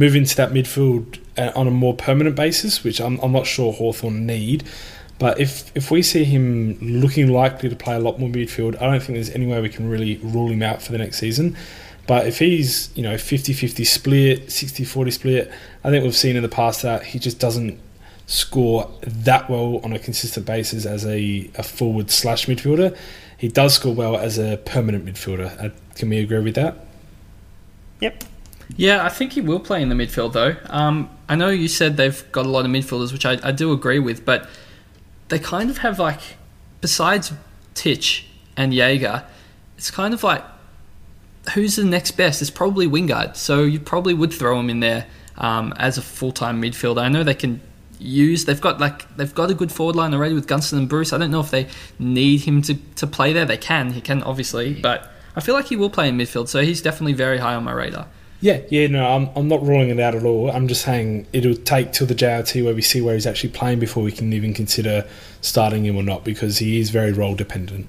Speaker 2: move into that midfield uh, on a more permanent basis, which I'm, I'm not sure Hawthorn need. But if if we see him looking likely to play a lot more midfield, I don't think there's any way we can really rule him out for the next season. But if he's, you know, 50-50 split, 60-40 split, I think we've seen in the past that he just doesn't score that well on a consistent basis as a, a forward slash midfielder. He does score well as a permanent midfielder. Uh, can we agree with that?
Speaker 1: Yep.
Speaker 3: Yeah, I think he will play in the midfield though. Um, I know you said they've got a lot of midfielders, which I, I do agree with, but they kind of have like, besides Titch and Jaeger, it's kind of like who's the next best? It's probably Wingard, so you probably would throw him in there um, as a full time midfielder. I know they can use. They've got like they've got a good forward line already with Gunston and Breust. I don't know if they need him to, to play there. They can. He can obviously, but I feel like he will play in midfield. So he's definitely very high on my radar.
Speaker 2: Yeah, yeah, no, I'm, I'm not ruling it out at all. I'm just saying it'll take till the JLT where we see where he's actually playing before we can even consider starting him or not because he is very role dependent.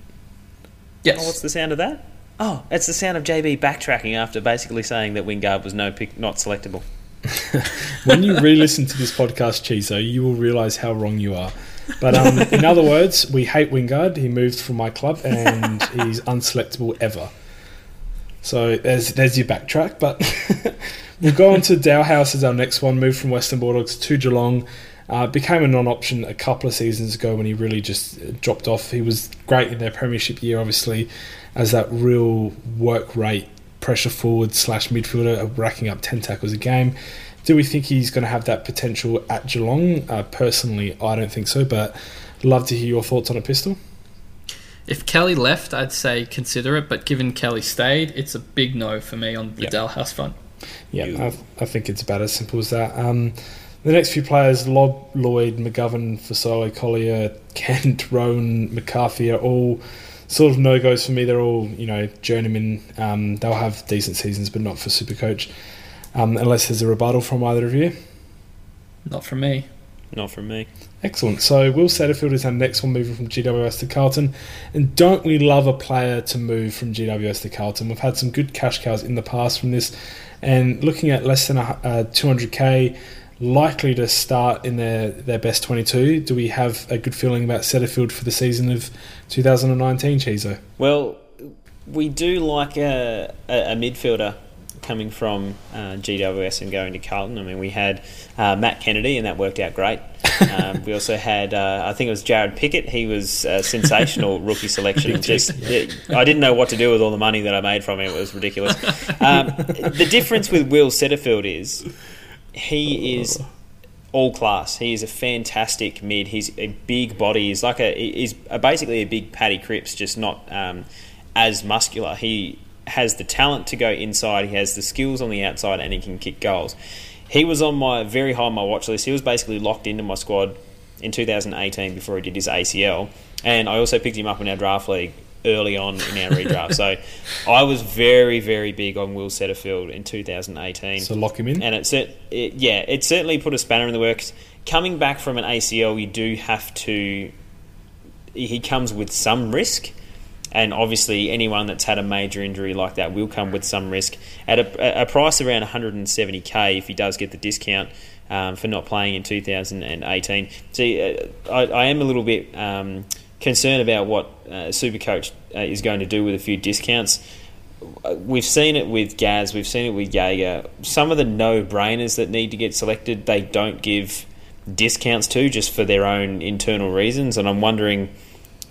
Speaker 1: Yes. Oh, what's the sound of that? Oh, it's the sound of JB backtracking after basically saying that Wingard was no pick, not selectable.
Speaker 2: when you re-listen to this podcast, Chizo, you will realise how wrong you are. But um, in other words, we hate Wingard. He moved from my club and he's unselectable ever. So there's there's your backtrack. But we'll go on to Dahlhaus as our next one. Moved from Western Bulldogs to Geelong. Uh, became a non-option a couple of seasons ago when he really just dropped off. He was great in their premiership year, obviously, as that real work rate pressure forward slash midfielder, racking up ten tackles a game. Do we think he's going to have that potential at Geelong? Uh, personally, I don't think so, but love to hear your thoughts on a pistol.
Speaker 3: If Kelly left, I'd say consider it, but given Kelly stayed, it's a big no for me on the yep. Dahlhaus front.
Speaker 2: Yeah, I, I, think it's about as simple as that. Um, The next few players, Lobb, Lloyd, McGovern, Fasolo, Collier, Kent, Rowan, McCarthy, are all sort of no goes for me. They're all, you know, journeymen. Um, they'll have decent seasons, but not for Supercoach. Um, unless there's a rebuttal from either of you.
Speaker 3: Not from me.
Speaker 1: Not from me.
Speaker 2: Excellent. So Will Setterfield is our next one moving from GWS to Carlton. And don't we love a player to move from GWS to Carlton? We've had some good cash cows in the past from this. And looking at less than a, uh, 200k, likely to start in their, their best 22. Do we have a good feeling about Setterfield for the season of 2019, Chizo?
Speaker 1: Well, we do like a, a midfielder coming from uh, GWS and going to Carlton. I mean, we had uh, Matt Kennedy, and that worked out great. Um, we also had, uh, I think it was Jarrod Pickett. He was a sensational rookie selection. Just, I didn't know what to do with all the money that I made from him. It was ridiculous. Um, the difference with Will Setterfield is he is all class. He is a fantastic mid. He's a big body. He's like a he's basically a big Paddy Cripps, just not um, as muscular. He has the talent to go inside. He has the skills on the outside, and he can kick goals. He was on my very high on my watch list. He was basically locked into my squad in 2018 before he did his ACL, and I also picked him up in our draft league early on in our redraft. so I was very, very big on Will Setterfield in 2018.
Speaker 2: So lock him in.
Speaker 1: And it, it yeah, it certainly put a spanner in the works. Coming back from an ACL, you do have to. He comes with some risk, and obviously anyone that's had a major injury like that will come with some risk at a, a price around 170k if he does get the discount. Um, for not playing in 2018. See, uh, I, I, am a little bit um, concerned about what uh, Supercoach uh, is going to do with a few discounts. We've seen it with Gaz, we've seen it with Jaeger. Some of the no brainers that need to get selected, they don't give discounts to just for their own internal reasons. And I'm wondering,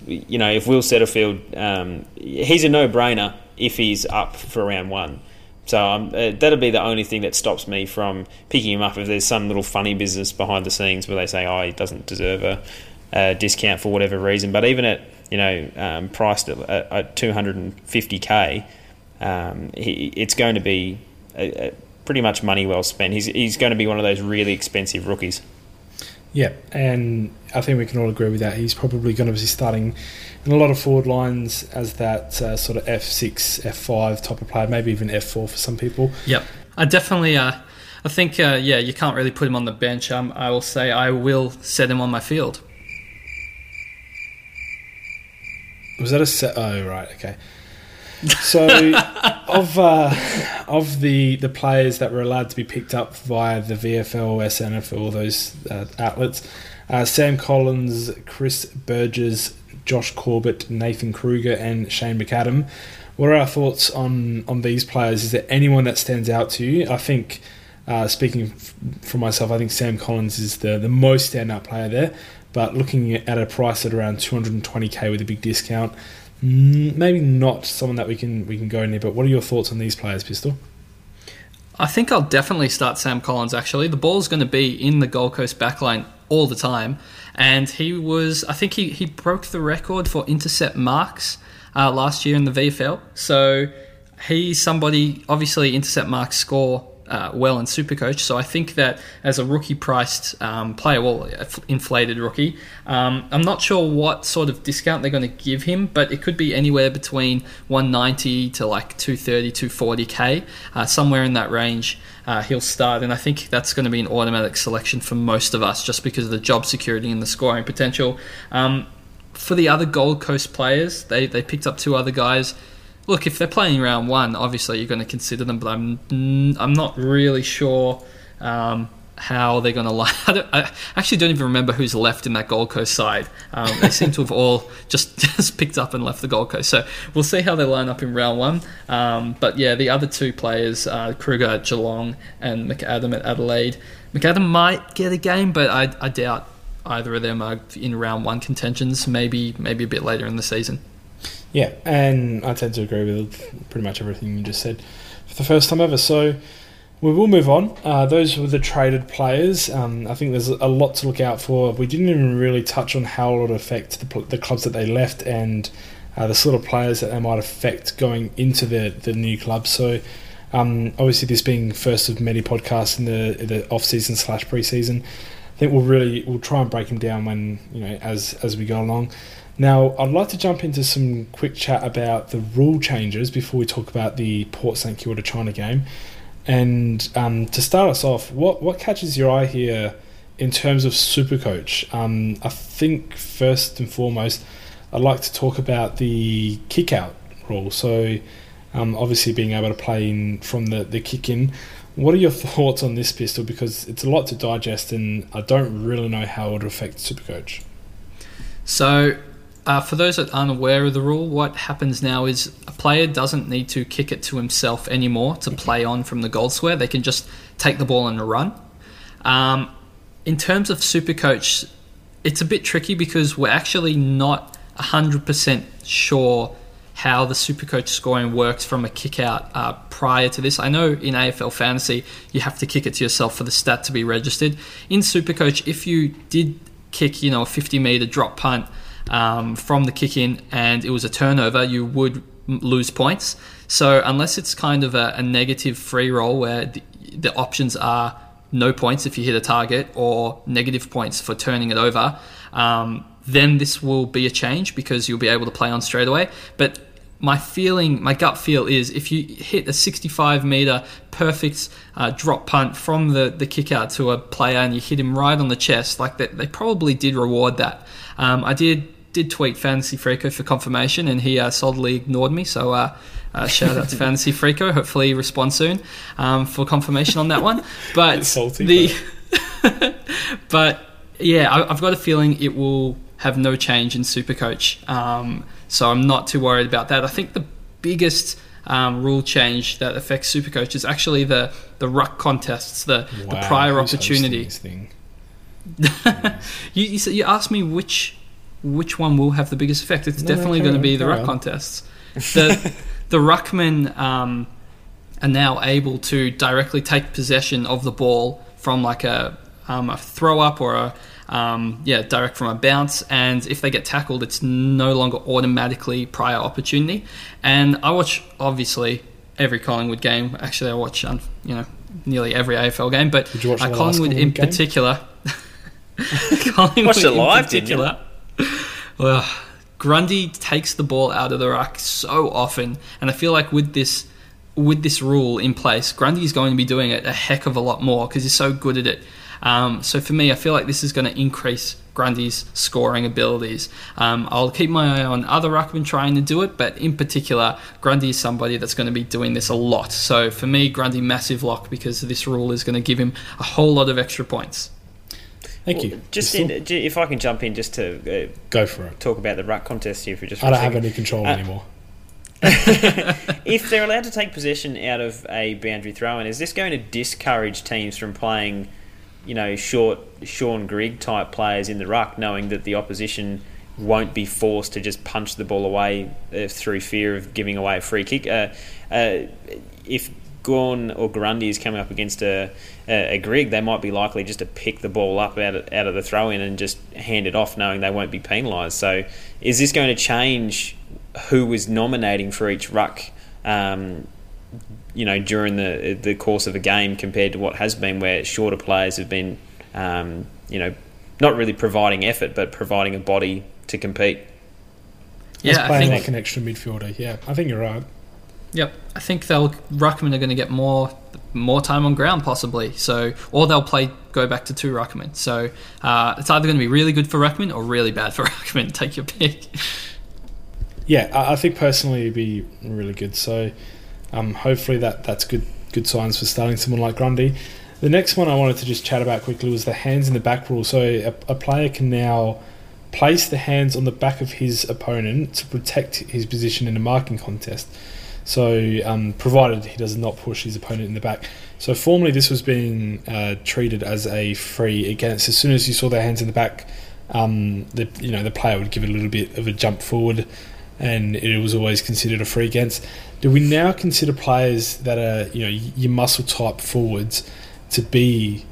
Speaker 1: you know, if Will Setterfield, um, he's a no brainer if he's up for round one. So um, uh, that'll be the only thing that stops me from picking him up if there's some little funny business behind the scenes where they say, oh, he doesn't deserve a, a discount for whatever reason. But even at you know um, priced at, at 250k, um, he, it's going to be a, a pretty much money well spent. He's he's going to be one of those really expensive rookies.
Speaker 2: Yeah, and I think we can all agree with that. He's probably going to be starting in a lot of forward lines as that uh, sort of F6, F5 type of player, maybe even F4 for some people.
Speaker 3: Yep. I definitely, uh, I think, uh, yeah, you can't really put him on the bench. Um, I will say I will set him on my field.
Speaker 2: Was that a set? Oh, right, okay. So, of uh, of the the players that were allowed to be picked up via the VFL, SNF, all those uh, outlets, uh, Sam Collins, Chris Burgess, Josh Corbett, Nathan Kreuger, and Shane McAdam. What are our thoughts on on these players? Is there anyone that stands out to you? I think. Uh, speaking for myself, I think Sam Collins is the, the most standout player there. But looking at a price at around 220k with a big discount, maybe not someone that we can we can go near. But what are your thoughts on these players, Pistol?
Speaker 3: I think I'll definitely start Sam Collins. Actually, the ball's going to be in the Gold Coast backline all the time, and he was. I think he he broke the record for intercept marks uh, last year in the VFL. So he's somebody. Obviously, intercept marks score uh, well in Supercoach. So I think that as a rookie priced um, player, well, inflated rookie, um, I'm not sure what sort of discount they're going to give him, but it could be anywhere between 190 to like 230, 240k, uh, somewhere in that range. Uh, he'll start, and I think that's going to be an automatic selection for most of us, just because of the job security and the scoring potential. Um, for the other Gold Coast players, they they picked up two other guys look, if they're playing round one, obviously you're going to consider them, but I'm I'm not really sure um, how they're going to line. I, I, actually don't even remember who's left in that Gold Coast side. Um, they seem to have all just just picked up and left the Gold Coast. So we'll see how they line up in round one. Um, but yeah, the other two players, uh, Kreuger at Geelong and McAdam at Adelaide. McAdam might get a game, but I, I doubt either of them are in round one contentions. Maybe maybe a bit later in the season.
Speaker 2: Yeah, and I tend to agree with pretty much everything you just said for the first time ever. So we will move on. Uh, those were the traded players. Um, I think there's a lot to look out for. We didn't even really touch on how it would affect the, the clubs that they left and uh, the sort of players that they might affect going into the, the new club. So Um, obviously, this being first of many podcasts in the the off season slash preseason, I think we'll really we'll try and break them down when you know as as we go along. Now, I'd like to jump into some quick chat about the rule changes before we talk about the Port St Kilda China game. And um, to start us off, what what catches your eye here in terms of Supercoach? Um, I think first and foremost, I'd like to talk about the kick out rule. So, um, obviously, being able to play in from the, the kick in. What are your thoughts on this pistol? Because it's a lot to digest, and I don't really know how it would affect Supercoach.
Speaker 3: So, uh, for those that aren't aware of the rule, what happens now is a player doesn't need to kick it to himself anymore to play on from the goal square. They can just take the ball and run. Um, in terms of Supercoach, it's a bit tricky because we're actually not 100% sure how the Supercoach scoring works from a kick out uh, prior to this. I know in AFL Fantasy you have to kick it to yourself for the stat to be registered. In Supercoach, if you did kick, you know, a 50 meter drop punt um, from the kick in and it was a turnover, you would lose points. So unless it's kind of a, a negative free roll where the, the options are no points if you hit a target or negative points for turning it over, um, then this will be a change because you'll be able to play on straight away. But my feeling, my gut feel is if you hit a 65 meter perfect uh, drop punt from the, the kick out to a player and you hit him right on the chest, like they, they probably did reward that. Um, I did did tweet Fantasy Freako for confirmation and he uh, solidly ignored me. So uh, uh, shout out to Fantasy Freako. Hopefully he responds soon um, for confirmation on that one. But
Speaker 2: salty,
Speaker 3: the but yeah, I, have got a feeling it will have no change in Supercoach. Um, so I'm not too worried about that. I think the biggest um, rule change that affects Supercoach is actually the the ruck contests, the,
Speaker 2: wow,
Speaker 3: the prior opportunity. you, you, you asked me which which one will have the biggest effect. It's
Speaker 2: No,
Speaker 3: definitely
Speaker 2: carry
Speaker 3: going to be the ruck
Speaker 2: on.
Speaker 3: contests. The the ruckmen um, are now able to directly take possession of the ball from like a um, a throw up or a um, yeah direct from a bounce, and if they get tackled, it's no longer automatically prior opportunity. And I watch obviously every Collingwood game. Actually, I watch um, you know nearly every AFL game, but
Speaker 2: Did you watch
Speaker 3: uh,
Speaker 2: the
Speaker 3: Collingwood in
Speaker 2: Collingwood game?
Speaker 3: particular. Collingwood
Speaker 1: Watched it
Speaker 3: in
Speaker 1: live, didn't you?
Speaker 3: Well, Grundy takes the ball out of the ruck so often, and I feel like with this with this rule in place, Grundy is going to be doing it a heck of a lot more because he's so good at it. Um, so for me, I feel like this is going to increase Grundy's scoring abilities. Um, I'll keep my eye on other ruckmen trying to do it, but in particular, Grundy is somebody that's going to be doing this a lot. So for me, Grundy massive lock because this rule is going to give him a whole lot of extra points.
Speaker 2: Thank you.
Speaker 1: Just in, if I can jump in just to uh,
Speaker 2: go for it.
Speaker 1: talk about the ruck contest here for just.
Speaker 2: I don't have any control
Speaker 1: Uh,
Speaker 2: anymore.
Speaker 1: if they're allowed to take possession out of a boundary throw-in, is this going to discourage teams from playing, you know, short Shaun Grigg type players in the ruck, knowing that the opposition won't be forced to just punch the ball away uh, through fear of giving away a free kick? Uh, uh, if Gawn or Grundy is coming up against a, a, a Grigg, they might be likely just to pick the ball up out of, out of the throw-in and just hand it off, knowing they won't be penalised. So, is this going to change who was nominating for each ruck? Um, you know, during the the course of a game, compared to what has been, where shorter players have been, um, you know, not really providing effort, but providing a body to compete.
Speaker 2: Let's
Speaker 3: Yeah, I
Speaker 2: play
Speaker 3: think
Speaker 2: like an extra midfielder. Yeah, I think you're right.
Speaker 3: Yep, I think they'll ruckmen are going to get more more time on ground possibly. So, or they'll play go back to two ruckmen. So uh, it's either going to be really good for ruckmen or really bad for ruckmen. Take your pick.
Speaker 2: Yeah, I, I think personally it'd be really good. So um, hopefully that that's good good signs for starting someone like Grundy. The next one I wanted to just chat about quickly was the hands in the back rule. So a, a player can now place the hands on the back of his opponent to protect his position in a marking contest. So, um, provided he does not push his opponent in the back. So, formerly this was being uh, treated as a free against. As soon as you saw their hands in the back, um, the you know the player would give it a little bit of a jump forward, and it was always considered a free against. Do we now consider players that are you know your muscle type forwards to be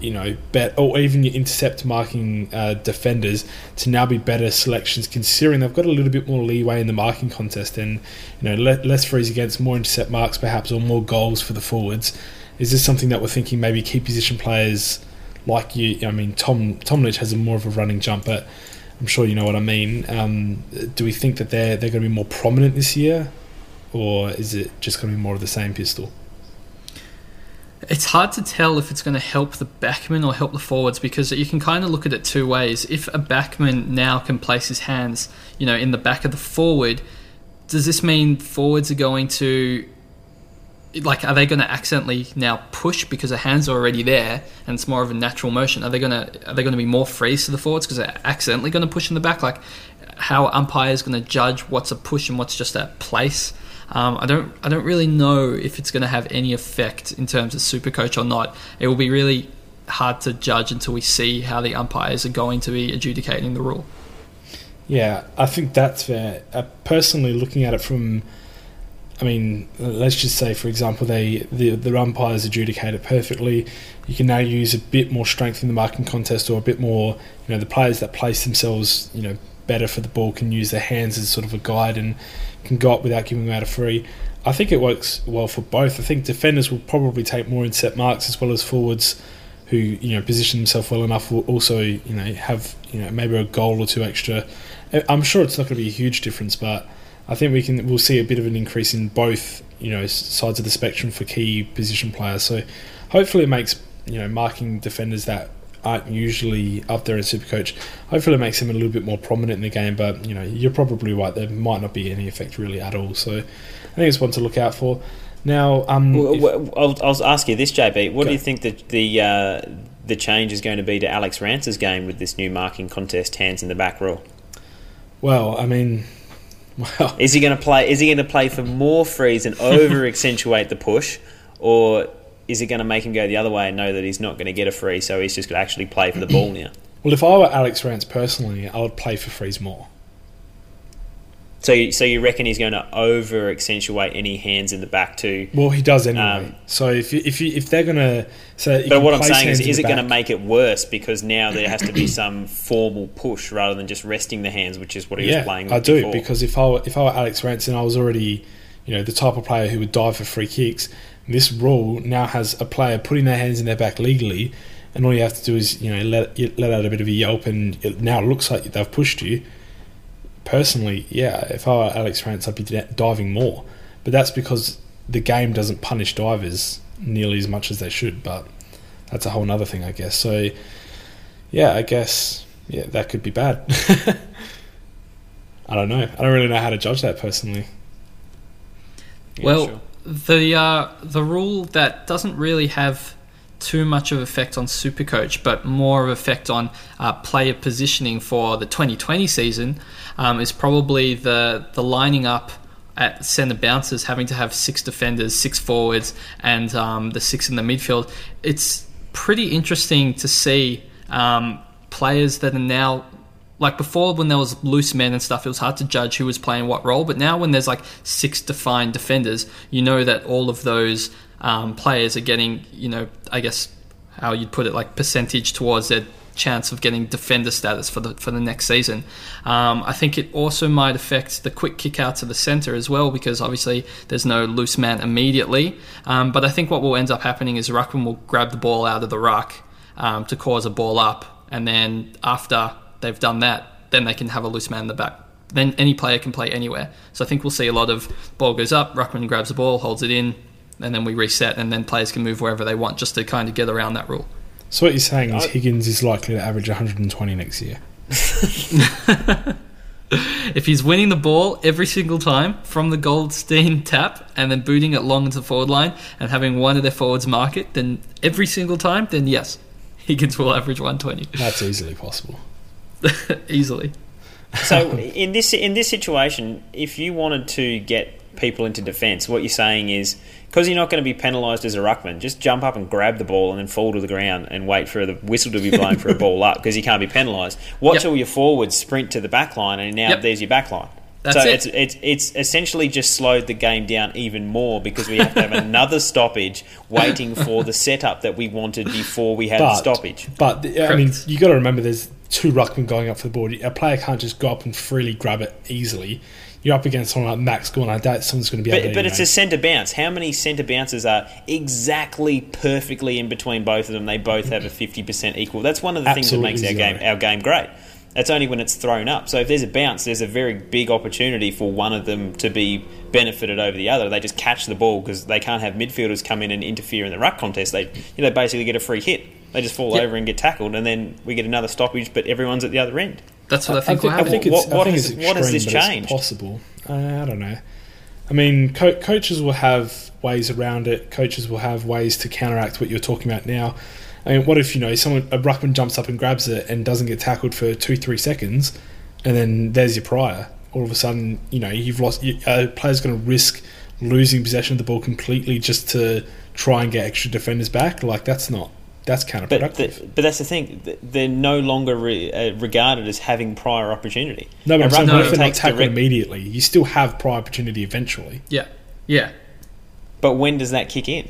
Speaker 2: you know, bet or even your intercept marking uh, defenders to now be better selections, considering they've got a little bit more leeway in the marking contest and you know le- less frees against, more intercept marks perhaps, or more goals for the forwards. Is this something that we're thinking maybe key position players like you? I mean, Tom Tomlich has a more of a running jump, but I'm sure you know what I mean. Um, do we think that they're they're going to be more prominent this year, or is it just going to be more of the same pistol?
Speaker 3: It's hard to tell if it's going to help the backman or help the forwards because you can kind of look at it two ways. If a backman now can place his hands, you know, in the back of the forward, does this mean forwards are going to like are they going to accidentally now push because the hands are already there and it's more of a natural motion? Are they going to are they going to be more frees to the forwards because they're accidentally going to push in the back? Like how umpires going to judge what's a push and what's just a place? Um, I don't I don't really know if it's going to have any effect in terms of super coach or not. It will be really hard to judge until we see how the umpires are going to be adjudicating the rule.
Speaker 2: Yeah, I think that's fair. Uh, personally, looking at it from, I mean, let's just say, for example, they the the umpires adjudicate it perfectly. You can now use a bit more strength in the marking contest, or a bit more, you know, the players that place themselves, you know, better for the ball can use their hands as sort of a guide and can go up without giving out a free. I think it works well for both. I think defenders will probably take more in set marks as well as forwards who you know position themselves well enough will also you know have you know maybe a goal or two extra. I'm sure it's not going to be a huge difference, but I think we can we'll see a bit of an increase in both you know sides of the spectrum for key position players. So hopefully it makes you know marking defenders that aren't usually up there in Supercoach. Hopefully, it makes him a little bit more prominent in the game. But you know, you're probably right. There might not be any effect really at all. So I think it's one to look out for. Now, um,
Speaker 1: well, I'll, I'll, ask you this, JB. What go. do you think that the uh, the change is going to be to Alex Rance's game with this new marking contest, hands in the back rule?
Speaker 2: Well, I mean.
Speaker 1: Well. Is he going to play? Is he going to play for more frees and over accentuate the push, or is it going to make him go the other way and know that he's not going to get a free, so he's just going to actually play for the ball now?
Speaker 2: Well, if I were Alex Rance personally, I would play for frees more.
Speaker 1: So, you, so you reckon he's going to over accentuate any hands in the back too?
Speaker 2: Well, he does anyway. Um, so if you, if you, if they're going to, so
Speaker 1: but what I'm saying is, is it going to make it worse because now there has to be some formal push rather than just resting the hands, which is what he yeah, was playing. With I
Speaker 2: do
Speaker 1: before.
Speaker 2: because if I were, if I were Alex Rance and I was already, you know, the type of player who would dive for free kicks, this rule now has a player putting their hands in their back legally, and all you have to do is you know let let out a bit of a yelp, and it now looks like they've pushed you. Personally, yeah, if I were Alex Rance, I'd be diving more, but that's because the game doesn't punish divers nearly as much as they should. But that's a whole other thing, I guess. So, yeah, I guess yeah, that could be bad. I don't know. I don't really know how to judge that personally.
Speaker 3: Yeah, well, sure the uh, the rule that doesn't really have too much of effect on Supercoach, but more of effect on uh, player positioning for the 2020 season um, is probably the the lining up at centre bouncers having to have six defenders, six forwards, and um, the six in the midfield. It's pretty interesting to see um, players that are now like before when there was loose men and stuff, it was hard to judge who was playing what role. But now when there's like six defined defenders, you know that all of those um, players are getting, you know, I guess how you'd put it, like percentage towards their chance of getting defender status for the for the next season. Um, I think it also might affect the quick kick out to the centre as well because obviously there's no loose man immediately. Um, but I think what will end up happening is Ruckman will grab the ball out of the ruck um, to cause a ball up, and then after they've done that, then they can have a loose man in the back. Then any player can play anywhere. So I think we'll see a lot of ball goes up, Ruckman grabs the ball, holds it in, and then we reset, and then players can move wherever they want just to kind of get around that rule.
Speaker 2: So what you're saying is Higgins is likely to average 120 next year.
Speaker 3: if he's winning the ball every single time from the Goldstein tap and then booting it long into the forward line and having one of their forwards mark it, then every single time, then yes, Higgins will average 120.
Speaker 2: That's easily possible.
Speaker 3: easily.
Speaker 1: so in this in this situation, if you wanted to get people into defence, what you're saying is because you're not going to be penalised as a ruckman, just jump up and grab the ball and then fall to the ground and wait for the whistle to be blown for a ball up because you can't be penalised. Watch yep. all your forwards sprint to the back line and now yep. there's your back line.
Speaker 3: That's
Speaker 1: so
Speaker 3: it.
Speaker 1: it's it's it's essentially just slowed the game down even more because we have to have another stoppage waiting for the setup that we wanted before we had the stoppage.
Speaker 2: but I mean,
Speaker 3: Correct.
Speaker 2: you got to remember there's two ruckmen going up for the board. A player can't just go up and freely grab it easily. You're up against someone like Max going like that. Someone's going to be able
Speaker 1: But, but it's a centre bounce. How many centre bounces are exactly perfectly in between both of them? They both have a fifty percent equal. That's one of the things that
Speaker 2: Absolutely
Speaker 1: makes our
Speaker 2: zero.
Speaker 1: game our game great. That's only when it's thrown up. So if there's a bounce, there's a very big opportunity for one of them to be benefited over the other. They just catch the ball because they can't have midfielders come in and interfere in the ruck contest. They you know, basically get a free hit. They just fall
Speaker 3: Yep.
Speaker 1: over and get tackled, and then we get another stoppage, but everyone's at the other end.
Speaker 3: That's what I think will
Speaker 2: I
Speaker 3: happen.
Speaker 2: think it's,
Speaker 1: What- what
Speaker 2: I think
Speaker 1: has-
Speaker 2: it's
Speaker 1: what has this
Speaker 2: but
Speaker 1: changed?
Speaker 2: possible. Uh, I don't know. I mean, co- coaches will have ways around it. Coaches will have ways to counteract what you're talking about now. I mean, what if you know someone a ruckman jumps up and grabs it and doesn't get tackled for two, three seconds, and then there's your prior. All of a sudden, you know you've lost. You, a player's going to risk losing possession of the ball completely just to try and get extra defenders back. Like that's not that's
Speaker 1: But
Speaker 2: counterproductive.
Speaker 1: the, but that's the thing. They're no longer re, uh, regarded as having prior opportunity.
Speaker 2: no, but
Speaker 1: A
Speaker 2: I'm saying if they're not tackled
Speaker 1: direct-
Speaker 2: immediately? You still have prior opportunity eventually.
Speaker 3: Yeah, yeah.
Speaker 1: But when does that kick in?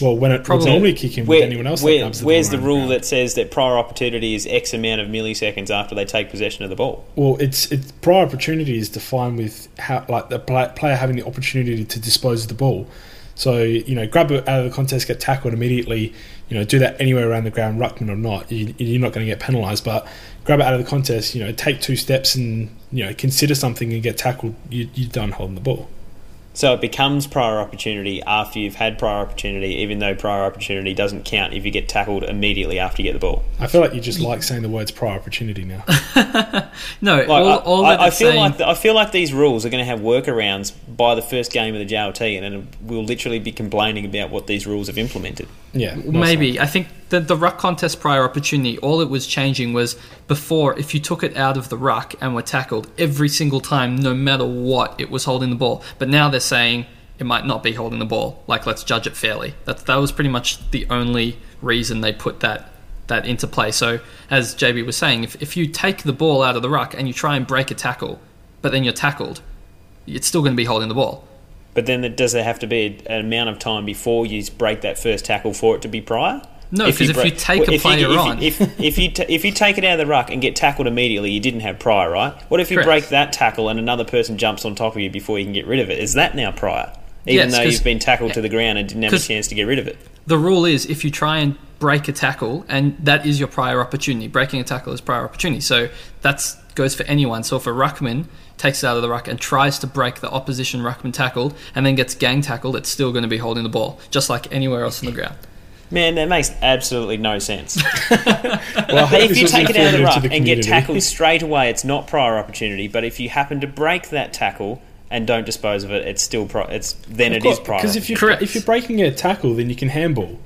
Speaker 2: Well, when it
Speaker 3: Probably-
Speaker 2: normally kick in with anyone else
Speaker 1: where-
Speaker 2: grabs the
Speaker 1: where's the rule
Speaker 2: ground.
Speaker 1: that says that prior opportunity is X amount of milliseconds after they take possession of the ball?
Speaker 2: Well, it's it's prior opportunity is defined with how like the player having the opportunity to dispose of the ball. So you know, grab it out of the contest, get tackled immediately. You know, do that anywhere around the ground, ruckman or not. You, you're not going to get penalised. But grab it out of the contest. You know, take two steps and you know consider something and get tackled. You, you're done holding the ball.
Speaker 1: So it becomes prior opportunity after you've had prior opportunity, even though prior opportunity doesn't count if you get tackled immediately after you get the ball.
Speaker 2: I feel like you just like saying the words prior opportunity now.
Speaker 3: No,
Speaker 1: Like,
Speaker 3: all,
Speaker 1: I,
Speaker 3: all
Speaker 1: I-
Speaker 3: that
Speaker 1: I
Speaker 3: it's
Speaker 1: feel
Speaker 3: saying,
Speaker 1: like I feel like these rules are going to have workarounds by the first game of the JLT, and then we'll literally be complaining about what these rules have implemented.
Speaker 2: Yeah, well
Speaker 3: Maybe. I think the, the ruck contest prior opportunity, all it was changing was before, if you took it out of the ruck and were tackled every single time, no matter what, it was holding the ball. But now they're saying it might not be holding the ball. Like, let's judge it fairly. That, that was pretty much the only reason they put that that into play. So, as JB was saying, if, if you take the ball out of the ruck and you try and break a tackle, but then you're tackled, it's still going to be holding the ball.
Speaker 1: But then, does there have to be an amount of time before you break that first tackle for it to be prior?
Speaker 3: No, 'cause if you
Speaker 1: break-
Speaker 3: take a
Speaker 1: if you-
Speaker 3: player
Speaker 1: if,
Speaker 3: on-
Speaker 1: if, if you ta- if you take it out of the ruck and get tackled immediately, you didn't have prior, right? What if you
Speaker 3: Correct.
Speaker 1: break that tackle and another person jumps on top of you before you can get rid of it? Is that now prior? Even
Speaker 3: Yes,
Speaker 1: though you've been tackled to the ground and didn't have a chance to get rid of it.
Speaker 3: the rule is if you try and break a tackle, and that is your prior opportunity. Breaking a tackle is prior opportunity. So that goes for anyone. So if a ruckman takes it out of the ruck and tries to break the opposition ruckman tackled and then gets gang tackled, it's still going to be holding the ball, just like anywhere else on the ground.
Speaker 1: Man, that makes absolutely no sense.
Speaker 2: Well, I
Speaker 1: if you take it out of the ruck
Speaker 2: the
Speaker 1: and get tackled straight away, it's not prior opportunity. But if you happen to break that tackle and don't dispose of it, it's still pri- it's then it is prior.
Speaker 2: Because if you
Speaker 3: Correct.
Speaker 2: if you're breaking a tackle, then you can handball.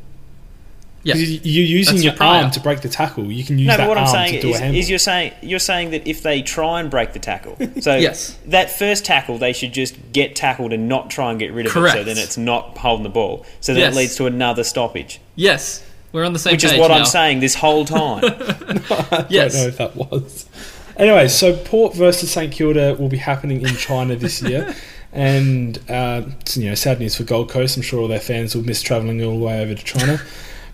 Speaker 3: Yeah.
Speaker 2: You're using
Speaker 3: That's
Speaker 2: your
Speaker 3: your
Speaker 2: arm to break the tackle. You can use
Speaker 1: no,
Speaker 2: that
Speaker 1: but what I'm
Speaker 2: arm
Speaker 1: saying
Speaker 2: to do a
Speaker 1: is,
Speaker 2: handball.
Speaker 1: is you're saying you're saying that if they try and break the tackle, so
Speaker 3: Yes.
Speaker 1: that first tackle they should just get tackled and not try and get rid of it, so then it's not holding the ball. So then
Speaker 3: Yes.
Speaker 1: it leads to another stoppage,
Speaker 3: Yes, we're on the same page.
Speaker 1: which is what
Speaker 3: now.
Speaker 1: I'm saying this whole time.
Speaker 3: Yes.
Speaker 2: don't know if that was. Anyway, so Port versus St Kilda will be happening in China this year, and uh, you know, sad news for Gold Coast. I'm sure all their fans will miss travelling all the way over to China.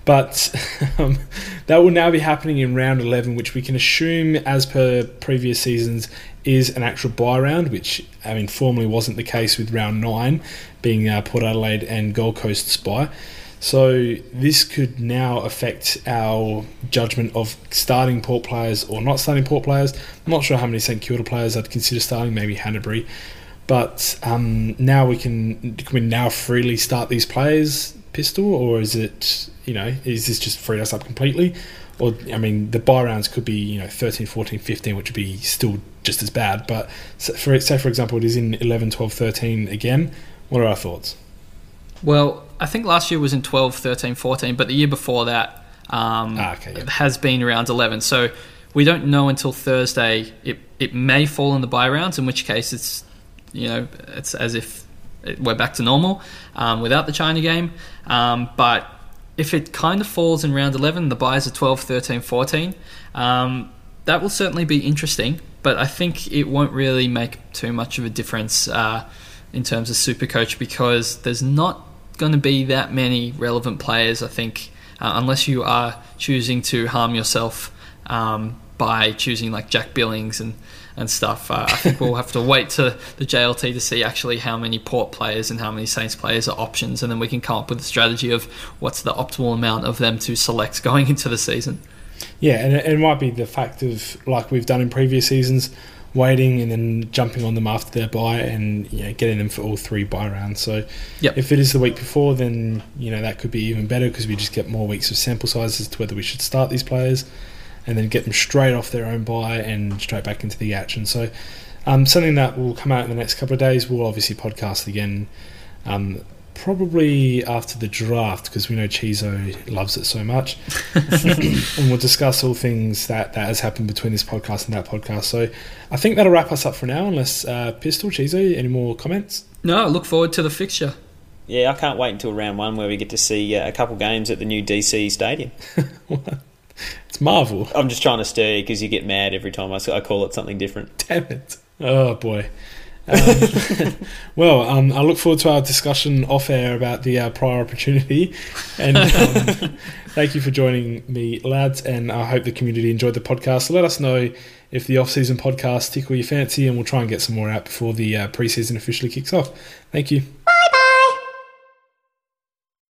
Speaker 2: But um, that will now be happening in round 11, which we can assume, as per previous seasons, is an actual bye round, which I mean formerly wasn't the case with round 9 being uh, Port Adelaide and Gold Coast's bye. So this could now affect our judgment of starting port players or not starting port players. I'm not sure how many St Kilda players I'd consider starting, maybe Hannebery. But um, now we can can we now freely start these players, Pistol, or is it you know is this just freed us up completely? Or I mean the bye rounds could be you know 13, 14, 15, which would be still just as bad. But for say for example it is in 11, 12, 13 again. What are our thoughts?
Speaker 3: Well, I think last year was in 12, 13, 14, but the year before that um,
Speaker 2: Ah, okay, yeah.
Speaker 3: has been around 11. So we don't know until Thursday. It, it may fall in the bye rounds, in which case it's, you know, it's as if we're back to normal um, without the China game. Um, but if it kind of falls in round 11, the byes are 12, 13, 14. Um, that will certainly be interesting, but I think it won't really make too much of a difference uh, in terms of super coach because there's not going to be that many relevant players. I think uh, unless you are choosing to harm yourself um, by choosing like Jack Billings and and stuff. Uh, I think we'll have to wait to the JLT to see actually how many Port players and how many Saints players are options, and then we can come up with a strategy of what's the optimal amount of them to select going into the season.
Speaker 2: Yeah, and it, it might be the fact of like we've done in previous seasons, waiting and then jumping on them after their bye and you know, getting them for all three bye rounds. So
Speaker 3: Yep.
Speaker 2: if it is the week before, then you know that could be even better because we just get more weeks of sample size as to whether we should start these players, and then get them straight off their own bye and straight back into the action. So um, something that will come out in the next couple of days. We'll obviously podcast again. Um, Probably after the draft because we know Chizo loves it so much, and we'll discuss all things that, that has happened between this podcast and that podcast. So I think that'll wrap us up for now. Unless uh, Pistol Chizo, any more comments?
Speaker 3: No, I look forward to the fixture.
Speaker 1: Yeah, I can't wait until round one where we get to see uh, a couple games at the new DC stadium.
Speaker 2: It's Marvel.
Speaker 1: I'm just trying to stir you because you get mad every time I call it something different.
Speaker 2: Damn it! Oh boy. Um, well, um, I look forward to our discussion off air about the uh, prior opportunity, and um, thank you for joining me, lads. And I hope the community enjoyed the podcast. Let us know if the off-season podcast tickle your fancy, and we'll try and get some more out before the uh, preseason officially kicks off. Thank you.